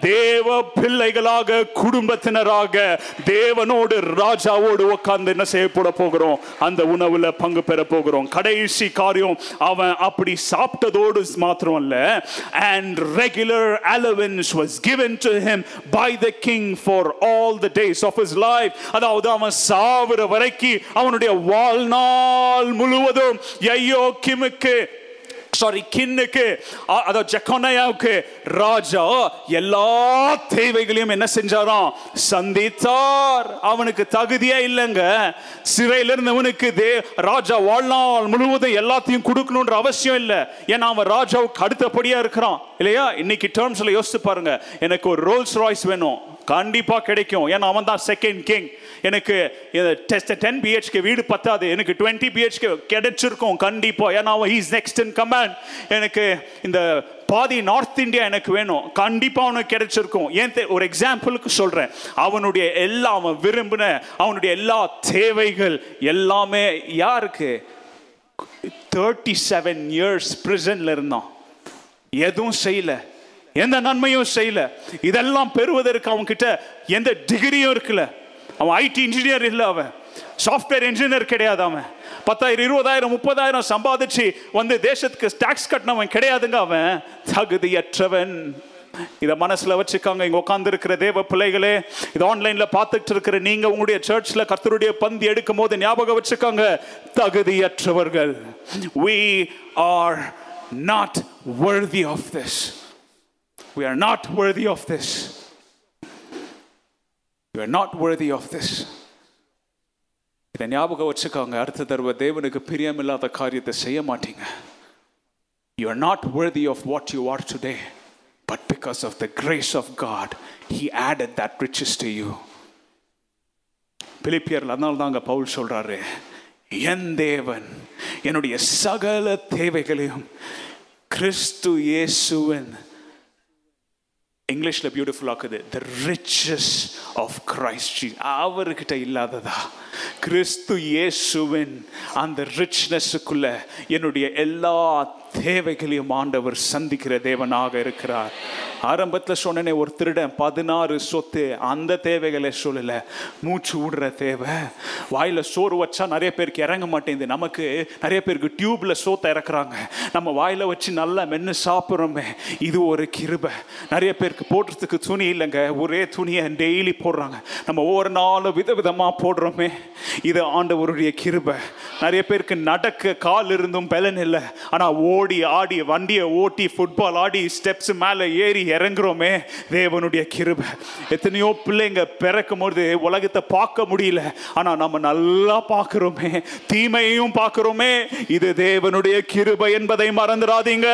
[SPEAKER 1] தேவ பிள்ளைகளாக குடும்பத்தினராக தேவனோடு ராஜாவோடு உட்கார்ந்து என்ன செய்ய போகிறோம்? அந்த உணவுல பங்கு பெற போகிறோம். கடைசி காரியம் அவன் அப்படி சாப்பிட்டதோடு மாத்திரம் அல்ல and regular allowance was given to him by the king for all the days of his life அதாவது அவன் சாவுற வரைக்கும் அவனுடைய வாழ்நாள் முழுவதும் ஐயோ கிமுக்கு சாரி கின்னுக்கு அதோ அதாவது ராஜா. எல்லா தேவைகளையும் என்ன செஞ்சாராம்? சந்தித்தார். அவனுக்கு தகுதியே இல்லைங்க. சிறையில் இருந்தவனுக்கு தே ராஜா வாழ்நாள் முழுவதும் எல்லாத்தையும் கொடுக்கணுன்ற அவசியம் இல்லை. ஏன்னா அவன் ராஜாவுக்கு அடுத்தபடியா இருக்கிறான். இல்லையா? இன்னைக்கு டேர்ம்ஸ்ல யோசிச்சு பாருங்க. எனக்கு ஒரு ரோல்ஸ் ராய்ஸ் வேணும். கண்டிப்பா கிடைக்கும். ஏன்னா அவன் தான் செகண்ட் கிங் எனக்கு டென் பிஹெச்கே வீடு பத்தாது. எனக்கு டுவெண்ட்டி பிஹெச்கே கிடைச்சிருக்கும் கண்டிப்பாக ஏன்னா அவன் இஸ் நெக்ஸ்ட் இன் கமாண்ட் எனக்கு இந்த பாதி நார்த் இந்தியா எனக்கு வேணும். கண்டிப்பாக அவனுக்கு கிடைச்சிருக்கும். ஏன் தெ- ஒரு எக்ஸாம்பிளுக்கு சொல்கிறேன் அவனுடைய எல்லா அவன் விரும்பின அவனுடைய எல்லா தேவைகள் எல்லாமே யாருக்கு? தேர்ட்டி செவன் இயர்ஸ் பிரிசன்ல இருந்தான். எதுவும் செய்யல. எந்த நன்மையும் செய்யல. இதெல்லாம் பெறுவதற்கு அவன்கிட்ட எந்த டிகிரியும் இருக்குல்ல அவன் ஐடி இன்ஜினியர் இல்லை அவன். சாஃப்ட்வேர் இன்ஜினியர் கிடையாது அவன். பத்தாயிரம் இருபதாயிரம் முப்பதாயிரம் சம்பாதிச்சு வந்து தேசத்துக்கு டாக்ஸ் கட்டினவன் கிடையாதுங்க அவன். தகுதியற்றவன். இதை மனசில் வச்சுக்காங்க. இங்கே உட்காந்துருக்கிற தேவ பிள்ளைகளே இது ஆன்லைனில் பார்த்துட்டு இருக்கிற நீங்கள் உங்களுடைய சர்ச்ல கர்த்தருடைய பந்து எடுக்கும் போது ஞாபகம் வச்சுக்காங்க. தகுதியற்றவர்கள். We are not worthy of this. We are not worthy of this. We are not worthy of this இதை ஞாபகம் வச்சுக்கோங்க அடுத்த தடவை தேவனுக்கு பிரியமில்லாத காரியத்தை செய்ய மாட்டீங்க you are not worthy of what you are today but because of the grace of God he added that riches to you பிலிப்பியர்ல அதனால தாங்க பவுல் சொல்றாரு என் தேவன் என்னுடைய சகல தேவைகளையும் கிறிஸ்து இயேசுவின் இங்கிலீஷில் பியூட்டிஃபுல்லாக்குது த ரிச்சஸ் ஆஃப் கிரைஸ்ட் அவர்கிட்ட இல்லாததா? கிறிஸ்து இயேசுவின் அந்த ரிச்னஸுக்குள்ள என்னுடைய எல்லா தேவைகளையும் ஆண்டவர் சந்திக்கிற தேவனாக இருக்கிறார். ஆரம்பத்தில் சொன்னனே ஒரு திருடன் பதினாறு சொத்து அந்த தேவைகளை சொல்லலை. மூச்சு விடுற தேவை. வாயில் சோறு வச்சா நிறைய பேருக்கு இறங்க மாட்டேங்குது. நமக்கு நிறைய பேருக்கு டியூப்பில் சோத்தை இறக்குறாங்க. நம்ம வாயில் வச்சு நல்லா மென்று சாப்பிட்றோமே இது ஒரு கிருபை. நிறைய பேருக்கு போடுறதுக்கு துணி இல்லைங்க. ஒரே துணியை டெய்லி போடுறாங்க. நம்ம ஒவ்வொரு நாளும் விதவிதமாக போடுறோமே இது ஆண்டவருடைய கிருபை. நிறைய பேருக்கு நடக்க கால் இருந்தும் பலன் இல்லை. ஆனால் ஓடி ஆடி வண்டியை ஓட்டி ஃபுட்பால் ஆடி ஸ்டெப்ஸ் மேலே ஏறி இறங்குறோமே. தேவனுடைய கிருபை. எத்தனையோ பிள்ளைங்க பிறக்கும் போது உலகத்தை பார்க்க முடியல. ஆனால் நம்ம நல்லா பார்க்குறோமே. தீமையையும் பார்க்குறோமே. இது தேவனுடைய கிருபை என்பதை மறந்துடாதீங்க.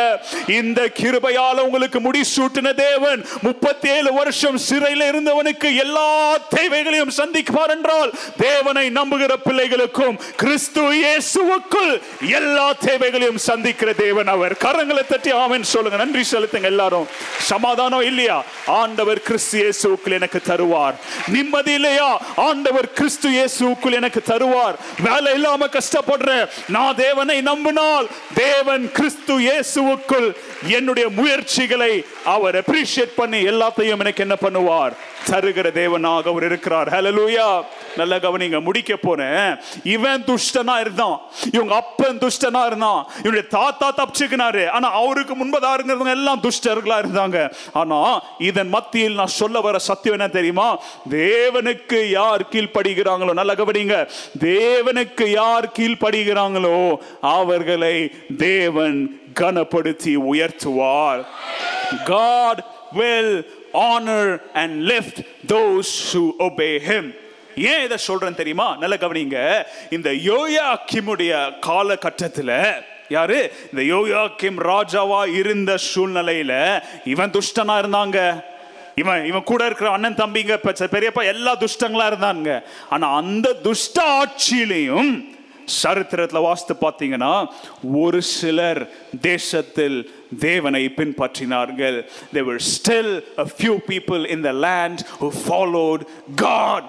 [SPEAKER 1] இந்த கிருபையால் உங்களுக்கு முடிசூட்டின தேவன் முப்பத்தேழு வருஷம் சிறையில் இருந்தவனுக்கு எல்லா தேவைகளையும் சந்திக்குவார் என்றால் தேவனை நம்புகிற பிள்ளைகளுக்கும் கிறிஸ்து இயேசுவுக்குள் எல்லா தேவைகளையும் சந்திக்கிற தேவன் அவர். கரங்களை தட்டி ஆமென் சொல்லுங்க. நன்றி செலுத்துங்க எல்லாரும். சமா சமாதானம் இல்லையா? ஆண்டவர் கிறிஸ்து இயேசுக்குள் எனக்கு தருவார். நிம்மதி இல்லையா? ஆண்டவர் கிறிஸ்து இயேசுக்குள் எனக்கு தருவார். வேலை இல்லாம கஷ்டப்படுறேன். நான் தேவனை நம்பினால் தேவன் கிறிஸ்து இயேசுவுக்குள் என்னுடைய முயற்சிகளை அவர் அப்ரிஷியேட் பண்ணி எல்லாத்தையும் எனக்கு என்ன பண்ணுவார்? தருகிற தேவனாக அவர் இருக்கிறார். ஹலலூயா நல்ல கவனிங்க முடிக்க போறேன். இவன் துஷ்டனா இருந்தான். இவங்க அப்பன் துஷ்டனா இருந்தான். இவனுடைய தாத்தா தப்பிச்சுக்கினாரு. ஆனா அவருக்கு முன்பதா இருந்தவங்க எல்லாம் துஷ்டர்களா இருந்தாங்க. ஆனா இதன் மத்தியில் நான் சொல்ல வர சத்தியம் என்ன தெரியுமா? தேவனுக்கு யார் கீழ்ப்படுகிறாங்களோ நல்ல கவனிங்க. தேவனுக்கு யார் கீழ்ப்படுகிறாங்களோ அவர்களை தேவன் கனப்படுத்தி உயர்த்துவார். God will honour and lift those who obey him ஏன் இதை சொல்றேன் தெரியுமா? நல்ல கவனிங்க. இந்த யோயா கிமுடைய காலகட்டத்தில் யாரு? இந்த யோயா கிம் ராஜாவா இருந்த சூழ்நிலையில இவன் துஷ்டனா இருந்தாங்க. இவன் இவன் கூட இருக்கிற அண்ணன் தம்பிங்க பெரியப்பா எல்லா துஷ்டங்களா இருந்தாங்க ஆனா அந்த துஷ்ட ஆட்சியிலையும் சரித்திரத்தில் வாசித்து பார்த்தீங்கன்னா ஒரு சிலர் தேசத்தில் தேவனை பின்பற்றினார்கள் there still a few people in the land who followed God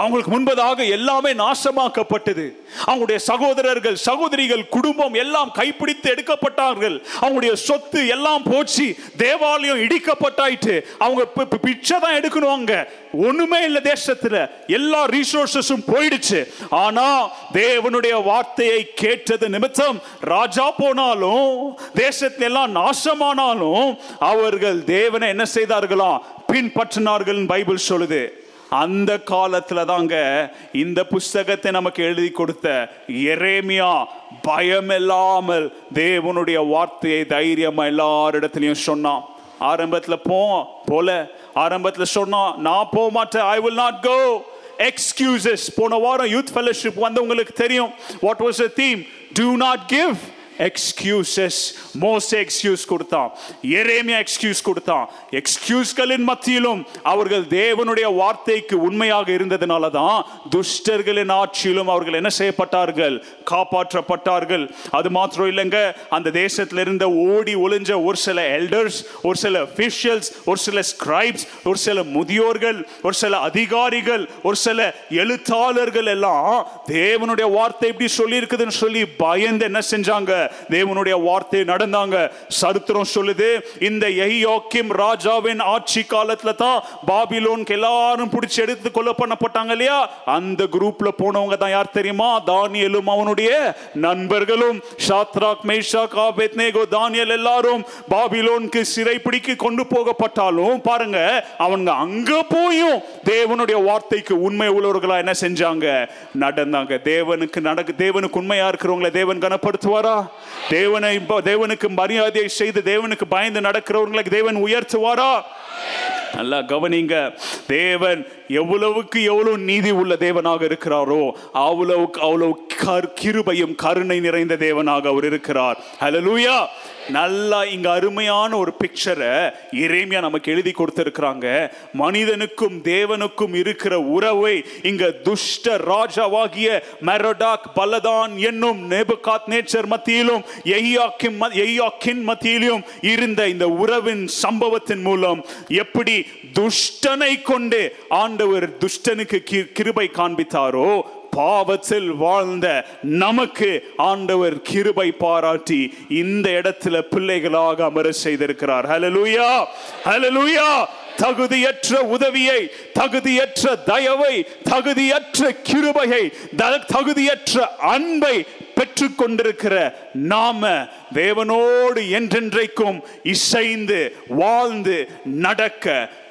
[SPEAKER 1] அவங்களுக்கு முன்பதாக எல்லாமே நாசமாக்கப்பட்டது. அவங்களுடைய சகோதரர்கள் சகோதரிகள் குடும்பம் எல்லாம் கைப்பிடித்து எடுக்கப்பட்டார்கள். அவங்களுடைய சொத்து எல்லாம் போச்சு. தேவாலயம் இடிக்கப்பட்டாயிட்டு அவங்க பி- பிச்சை தான் எடுக்கணும் அங்க. ஒண்ணுமே இல்லை தேசத்துல. எல்லா ரிசோர்சஸும் போயிடுச்சு. ஆனா தேவனுடைய வார்த்தையை கேட்டது நிமித்தம் ராஜா போனாலும் தேசத்துல எல்லாம் நாசமானாலும் அவர்கள் தேவனை என்ன செய்தார்களாம் பின்பற்றினார்கள் பைபிள் சொல்லுது. அந்த காலத்துல தாங்க இந்த புஸ்தகத்தை நமக்கு எழுதி கொடுத்த எரேமியா பயமில்லாமல் தேவனுடைய வார்த்தையை தைரியமா எல்லாரிடத்துலையும் சொன்னான். ஆரம்பத்துல போ போல. ஆரம்பத்துல சொன்னான் நான் போக மாட்டேன். I will not go excuses போன வாரம் யூத் ஃபெலோஷிப் வந்து உங்களுக்கு தெரியும். What was a theme do not give excuses most excuse கொடுத்தான். எரேமியா எக்ஸ்கியூஸ் கொடுத்தான். எக்ஸ்கியூஸ்களின் மத்தியிலும் அவர்கள் தேவனுடைய வார்த்தைக்கு உண்மையாக இருந்ததுனால தான் துஷ்டர்களின் ஆட்சியிலும் அவர்கள் என்ன செய்யப்பட்டார்கள்? காப்பாற்றப்பட்டார்கள். அது மாத்திரம் இல்லைங்க. அந்த தேசத்தில் இருந்த ஓடி ஒளிஞ்ச ஒரு சில எல்டர்ஸ் ஒரு சில அஃபிஷியல்ஸ் ஒரு சில ஸ்கிரைப்ஸ் ஒரு சில முதியோர்கள் ஒரு சில அதிகாரிகள் ஒரு சில எழுத்தாளர்கள் எல்லாம் தேவனுடைய வார்த்தை எப்படி சொல்லி இருக்குதுன்னு சொல்லி பயந்து என்ன செஞ்சாங்க? தேவனுடைய வார்த்தை நடந்தாங்க. சரித்திரம் சொல்லுது இந்த எஹியோக்கிம் ராஜாவின் ஆட்சி காலத்துல தான் பாபிலோனுக்கு எல்லாரும் பிடிச்சி எடுத்து கொலை பண்ணப்பட்டாங்க இல்லையா? அந்த குரூப்ல போனவங்க தான் யார் தெரியுமா? தானியலும் அவனுடைய நண்பர்களும். ஷாத்ராக் மேஷாக் ஆபேத்நேகோ தானியல் எல்லாரும் பாபிலோனுக்கு சிறை சிறைப்பிடிக்கு கொண்டு போகப்பட்டாலும் பாருங்க அவங்க அங்க போயும் தேவனுடைய வார்த்தைக்கு உண்மை உள்ளவர்களா என்ன செஞ்சாங்க? நடந்தாங்க. தேவனுக்கு நடக்கு தேவனுக்கு உண்மையா இருக்கிறவங்களை தேவன் கனப்படுத்துவாரா? தேவனை தேவனுக்கு மரியாதையை செய்து தேவனுக்கு பயந்து நடக்கிறவர்களுக்கு தேவன் உயர்த்துவாரா? நல்லா கவனிங்க. தேவன் எவ்வளவுக்கு எவ்வளவு நீதி உள்ள தேவனாக இருக்கிறாரோ அவ்வளவுக்கு அவ்வளவு கர்- கிருபையும் கருணை நிறைந்த தேவனாக அவர் இருக்கிறார். ஹalleluya நல்லா இங்க அருமையான ஒரு பிக்சரை இறைமையா நமக்கு எழுதி கொடுத்திருக்கிறாங்க. மனிதனுக்கும் தேவனுக்கும் இருக்கிற உறவை இங்க துஷ்ட ராஜாவாகிய மெரடாக் பலதான் என்னும் நேபுகாத் நேச்சர் மத்தியிலும் எய்யாக்கின் ம- எய்யாக்கின் மத்தியிலும் இருந்த இந்த உறவின் சம்பவத்தின் மூலம் எப்படி துஷ்டனை கொண்டு ஆண்டவர் துஷ்டனுக்கு கிருபை காண்பித்தாரோ பாவத்தில் வாழ்ந்த நமக்கு ஆண்டவர் கிருபை பாராட்டி இந்த இடத்துல பிள்ளைகளாக அமர செய்திருக்கிறார். ஹalleluya ஹலலூயா தகுதியற்ற உதவியை தகுதியற்ற தயவை தகுதியற்ற கிருபையை த- தகுதியற்ற அன்பை பெற்றுக்கொண்டிருக்கிற நாம தேவனோடு என்றென்றைக்கும் இசைந்து வாழ்ந்து நடக்க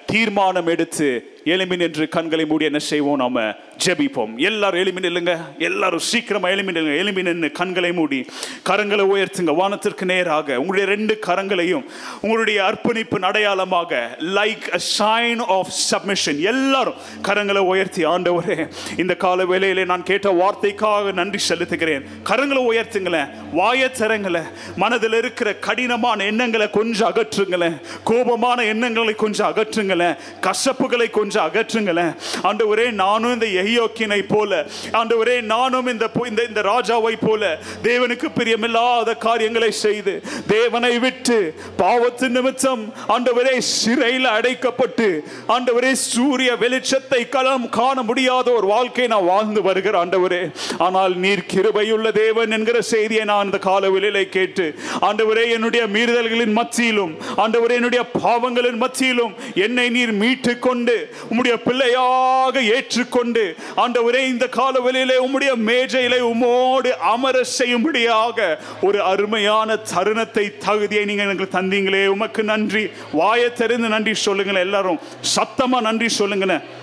[SPEAKER 1] தீர்மானம் எடுத்து எலுமின் என்று கண்களை மூடி என்ன செய்வோம்? நாம ஜெபிப்போம். எல்லாரும் எலுமின் இல்லைங்க எல்லாரும் சீக்கிரமா எலுமின் இல்லைங்க எலுமின் என்று கண்களை மூடி கரங்களை உயர்த்துங்க. வானத்திற்கு நேராக உங்களுடைய ரெண்டு கரங்களையும் உங்களுடைய அர்ப்பணிப்பு அடையாளமாக like a sign of submission எல்லாரும் கரங்களை உயர்த்தி ஆண்டவரே இந்த கால வேலையிலே நான் கேட்ட வார்த்தைக்காக நன்றி செலுத்துகிறேன். கரங்களை உயர்த்துங்களேன். வாயத்தரங்களை திறங்களேன். மனதில் இருக்கிற கடினமான எண்ணங்களை கொஞ்சம் அகற்றுங்களேன். கோபமான எண்ணங்களை கொஞ்சம் அகற்றுங்களேன். கசப்புகளை கொஞ்சம் அகற்றுங்களேன். ஆண்டவரே நானும் இந்த எஹியோக்கினை போல ஆண்டவரே நானும் இந்த இந்த இந்த ராஜாவை போல தேவனுக்கு பிரியமில்லாத காரியங்களை செய்து தேவனை விட்டு பாவத்து நிமித்தம் ஆண்டவரே சிறையில் அடைக்கப்பட்டு ஆண்டவரே சூரிய வெளிச்சத்தை களம் காண முடியாத ஒரு வாழ்க்கை நான் வாழ்ந்து வருகிற ஆண்டவரே ஆனால் நீர் கிருபையுள்ள தேவன் என்கிற செய்தியை நான் இந்த கால வேளையிலே கேட்டு ஆண்டவரே என்னுடைய மீறுதல்களின் மத்தியிலும் ஆண்டவரே என்னுடைய பாவங்களின் மத்தியிலும் என்னை நீர் மீட்டு கொண்டு உம்முடைய பிள்ளையாக ஏற்றுக்கொண்டு ஆண்டவரே இந்த காலவெளியிலே உம்முடைய மேஜையிலே உம்மோடு அமர செய்யும்படியாக ஒரு அருமையான தருணத்தை தகுதியை நீங்க எனக்கு தந்தீங்களே. உமக்கு நன்றி. வாயை தெரிந்து நன்றி சொல்லுங்களேன் எல்லாரும். சத்தமா நன்றி சொல்லுங்களேன்.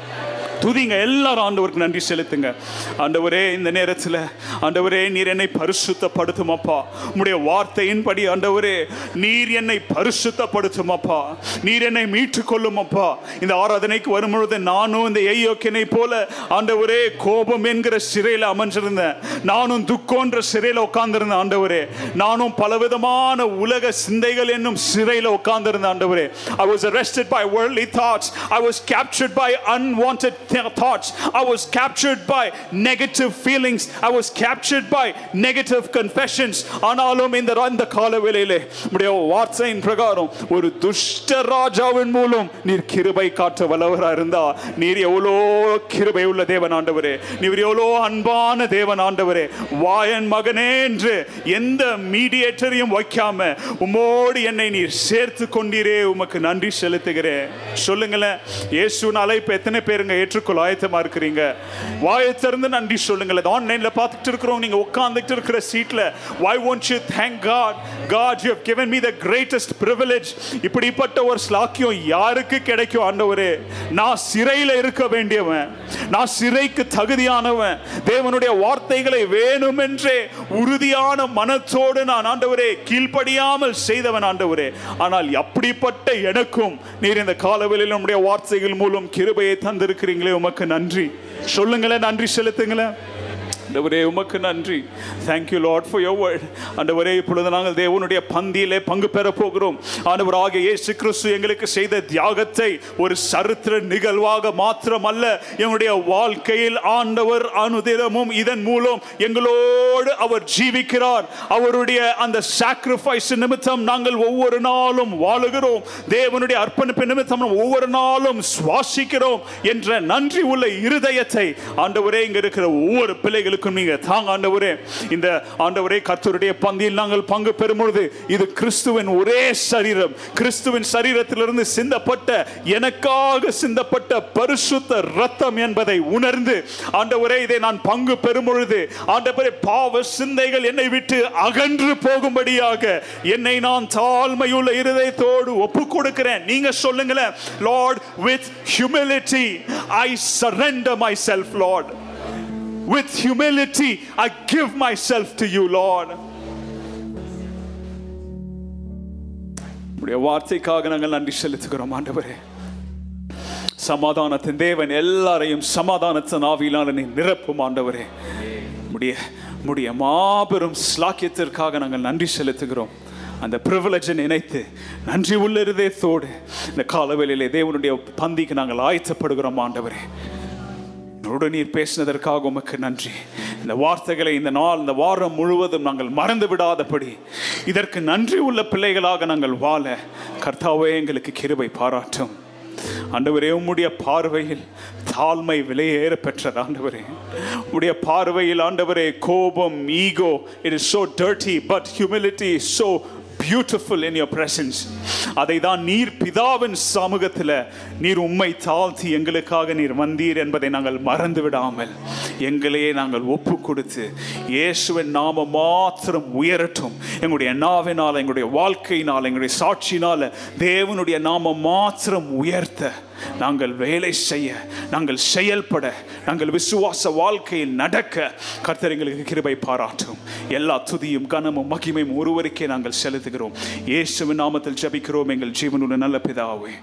[SPEAKER 1] துதிங்க. எல்லாரும் ஆண்டவருக்கு நன்றி செலுத்துங்க. ஆண்டவரே இந்த நேரத்தில் ஆண்டவரே நீர் என்னை பரிசுத்தப்படுத்தும் அப்பா உம்முடைய வார்த்தையின்படி ஆண்டவரே நீர் என்னை பரிசுத்தப்படுத்தும் அப்பா நீர் என்னை மீட்டுக் கொள்ளும் அப்பா இந்த ஆராதனைக்கு வரும்பொழுது நானும் இந்த எய்யோக்கினை போல ஆண்டவரே கோபம் என்கிற சிறையில் அமைஞ்சிருந்தேன் நானும் துக்கோன்ற சிறையில் உட்கார்ந்திருந்தேன் ஆண்டவரே. நானும் பலவிதமான உலக சிந்தைகள் என்னும் சிறையில் உட்கார்ந்திருந்தேன் ஆண்டவரே. I was arrested by worldly thoughts I was captured by unwanted th- thoughts. I was captured by negative feelings. I was captured by negative confessions. ஆனாலும் இந்த அந்த கால வேளையிலே உடைய வார்த்தையின் பிரகாரம் ஒரு துஷ்ட ராஜாவின் மூலம் நீர் கிருபை காட்ட வல்லவரா இருந்தா நீர் எவ்வளோ கிருபை உள்ள தேவன் ஆண்டவரே நீர் எவ்வளோ அன்பான தேவன் ஆண்டவரே வாயன் மகனே என்று எந்த மீடியேட்டரையும் வைக்காம உம்மோடு என்னை நீர் சேர்த்து கொண்டீரே உமக்கு நன்றி செலுத்துகிறேன் சொல்லுங்களேன் இயேசுவின் அழைப்பு எத்தனை பேருங்க ஏற்றுக்கொள்ள ஆயத்தமா இருக்கிறீங்க. வாயை திறந்து நன்றி சொல்லுங்களேன் ஆன்லைன்ல பார்த்துட்டு இருக்கிறோம். நீங்க உட்கார்ந்துட்டு இருக்கிற சீட்ல why won't you thank God God you have given me the greatest privilege. இப்படிப்பட்ட ஒரு ஸ்லாக்கியம் யாருக்கு கிடைக்கும் ஆண்டவரே? நான் சிறையில இருக்க வேண்டியவன். நான் சிறைக்கு தகுதியானவன். தேவனுடைய வார்த்தைகளை வேணுமென்றே உறுதியான மனத்தோடு நான் ஆண்டவரே கீழ்ப்படியாமல் செய்தவன் ஆண்டவரே. ஆனால் அப்படிப்பட்ட எனக்கும் நீர் இந்த காலவெளியில் நம்முடைய வார்த்தைகள் மூலம் கிருபையை தந்திருக்கிறீங்களே? உமக்கு நன்றி. சொல்லுங்களேன் நன்றி செலுத்துங்களேன். ஆண்டவரே உமக்கு நன்றி. Thank you Lord for your word ஆண்டவரே இப்பொழுது நாங்கள் தேவனுடைய பந்தியிலே பங்கு பெற போகிறோம். ஆண்டவராக இயேசு கிறிஸ்து எங்களுக்கு செய்த தியாகத்தை ஒரு சரித்திர நிகழ்வாக மாத்திரமல்ல எங்களுடைய வாழ்க்கையில் ஆண்டவர் அனுதினமும் இதன் மூலம் எங்களோடு அவர் ஜீவிக்கிறார். அவருடைய அந்த சாக்ரிஃபைஸ் நிமித்தம் நாங்கள் ஒவ்வொரு நாளும் வாழுகிறோம். தேவனுடைய அர்ப்பணிப்பு நிமித்தம் ஒவ்வொரு நாளும் சுவாசிக்கிறோம் என்ற நன்றி உள்ள இருதயத்தை ஆண்டவரே இங்க இருக்கிற ஒவ்வொரு பிள்ளைகளுக்கும் நீங்க. தாங்க ஆண்டவரே இந்த ஆண்டவரே கர்த்தருடைய பந்தியில் நாங்கள் பங்கு பெறும் பொழுது இது கிறிஸ்துவின் ஒரே சரீரம். கிறிஸ்துவின் சரீரத்திலிருந்து சிந்தப்பட்ட எனக்காக சிந்தப்பட்ட பரிசுத்த ரத்தம் என்பதை உணர்ந்து ஆண்டவரே இதை நான் பங்கு பெறும் பொழுது ஆண்டவரே பாவ சிந்தைகள் என்னை விட்டு அகன்று போகும்படியாக என்னை நான் தாழ்மையுள்ள இருதயத்தோடு ஒப்பு கொடுக்கிறேன் நீங்க சொல்லுங்களேன் Lord with humility I surrender myself Lord with humility I give myself to you Lord. உடைய வார்த்தைக்காக நாங்கள் நன்றி செலுத்துகிறோம் ஆண்டவரே. சமாதானத்தின் தேவன் எல்லாரையும் சமாதானத்தின் ஆவியிலான நீ நிரப்பும் ஆண்டவரே. முடிய முடிய மாபெரும் ஸ்லாக்கியத்திற்காக நாங்கள் நன்றி செலுத்துகிறோம். அந்த ப்ரிவிலேஜை நினைத்து நன்றி உள்ள இருதயத்தோடு இந்த காலவெளியிலே தேவனுடைய பந்திக்கு நாங்கள் ஆயத்தப்படுகிறோம் ஆண்டவரே. என்னோடு நீர் பேசினதற்காக உமக்கு நன்றி. இந்த வார்த்தைகளை இந்த நாள் இந்த வாரம் முழுவதும் நாங்கள் மறந்து விடாதபடி இதற்கு நன்றி உள்ள பிள்ளைகளாக நாங்கள் வாழ கர்த்தாவே எங்களுக்கு கிருபை பாராட்டும். ஆண்டவரே உம்முடைய பார்வையில் தாழ்மை விலையேற பெற்றது ஆண்டவரே. உடைய பார்வையில் ஆண்டவரே கோபம் ego it is so dirty but humility so beautiful in your presence அதை தான் நீர் பிதாவின் சமூகத்தில் நீர் உண்மை தாழ்த்தி எங்களுக்காக நீர் வந்தீர் என்பதை நாங்கள் மறந்து விடாமல் எங்களையே நாங்கள் ஒப்பு கொடுத்து இயேசுவின் நாம மாத்திரம் உயரட்டும். எங்களுடைய நாவினால் எங்களுடைய வாழ்க்கையினால் எங்களுடைய சாட்சியினால் தேவனுடைய நாம மாத்திரம் உயர்த்த. நாங்கள் வேலை செய்ய நாங்கள் செயல்பட நாங்கள் விசுவாச வாழ்க்கையில் நடக்க கர்த்தர் எங்களுக்கு கிருபை பாராட்டும். எல்லா துதியும் கனமும் மகிமையும் ஒருவருக்கே நாங்கள் செலுத்துகிறோம். இயேசுவின் நாமத்தில் ஜபிக்கிறோம். எங்கள் ஜீவனுள்ள நல்ல பிதாவே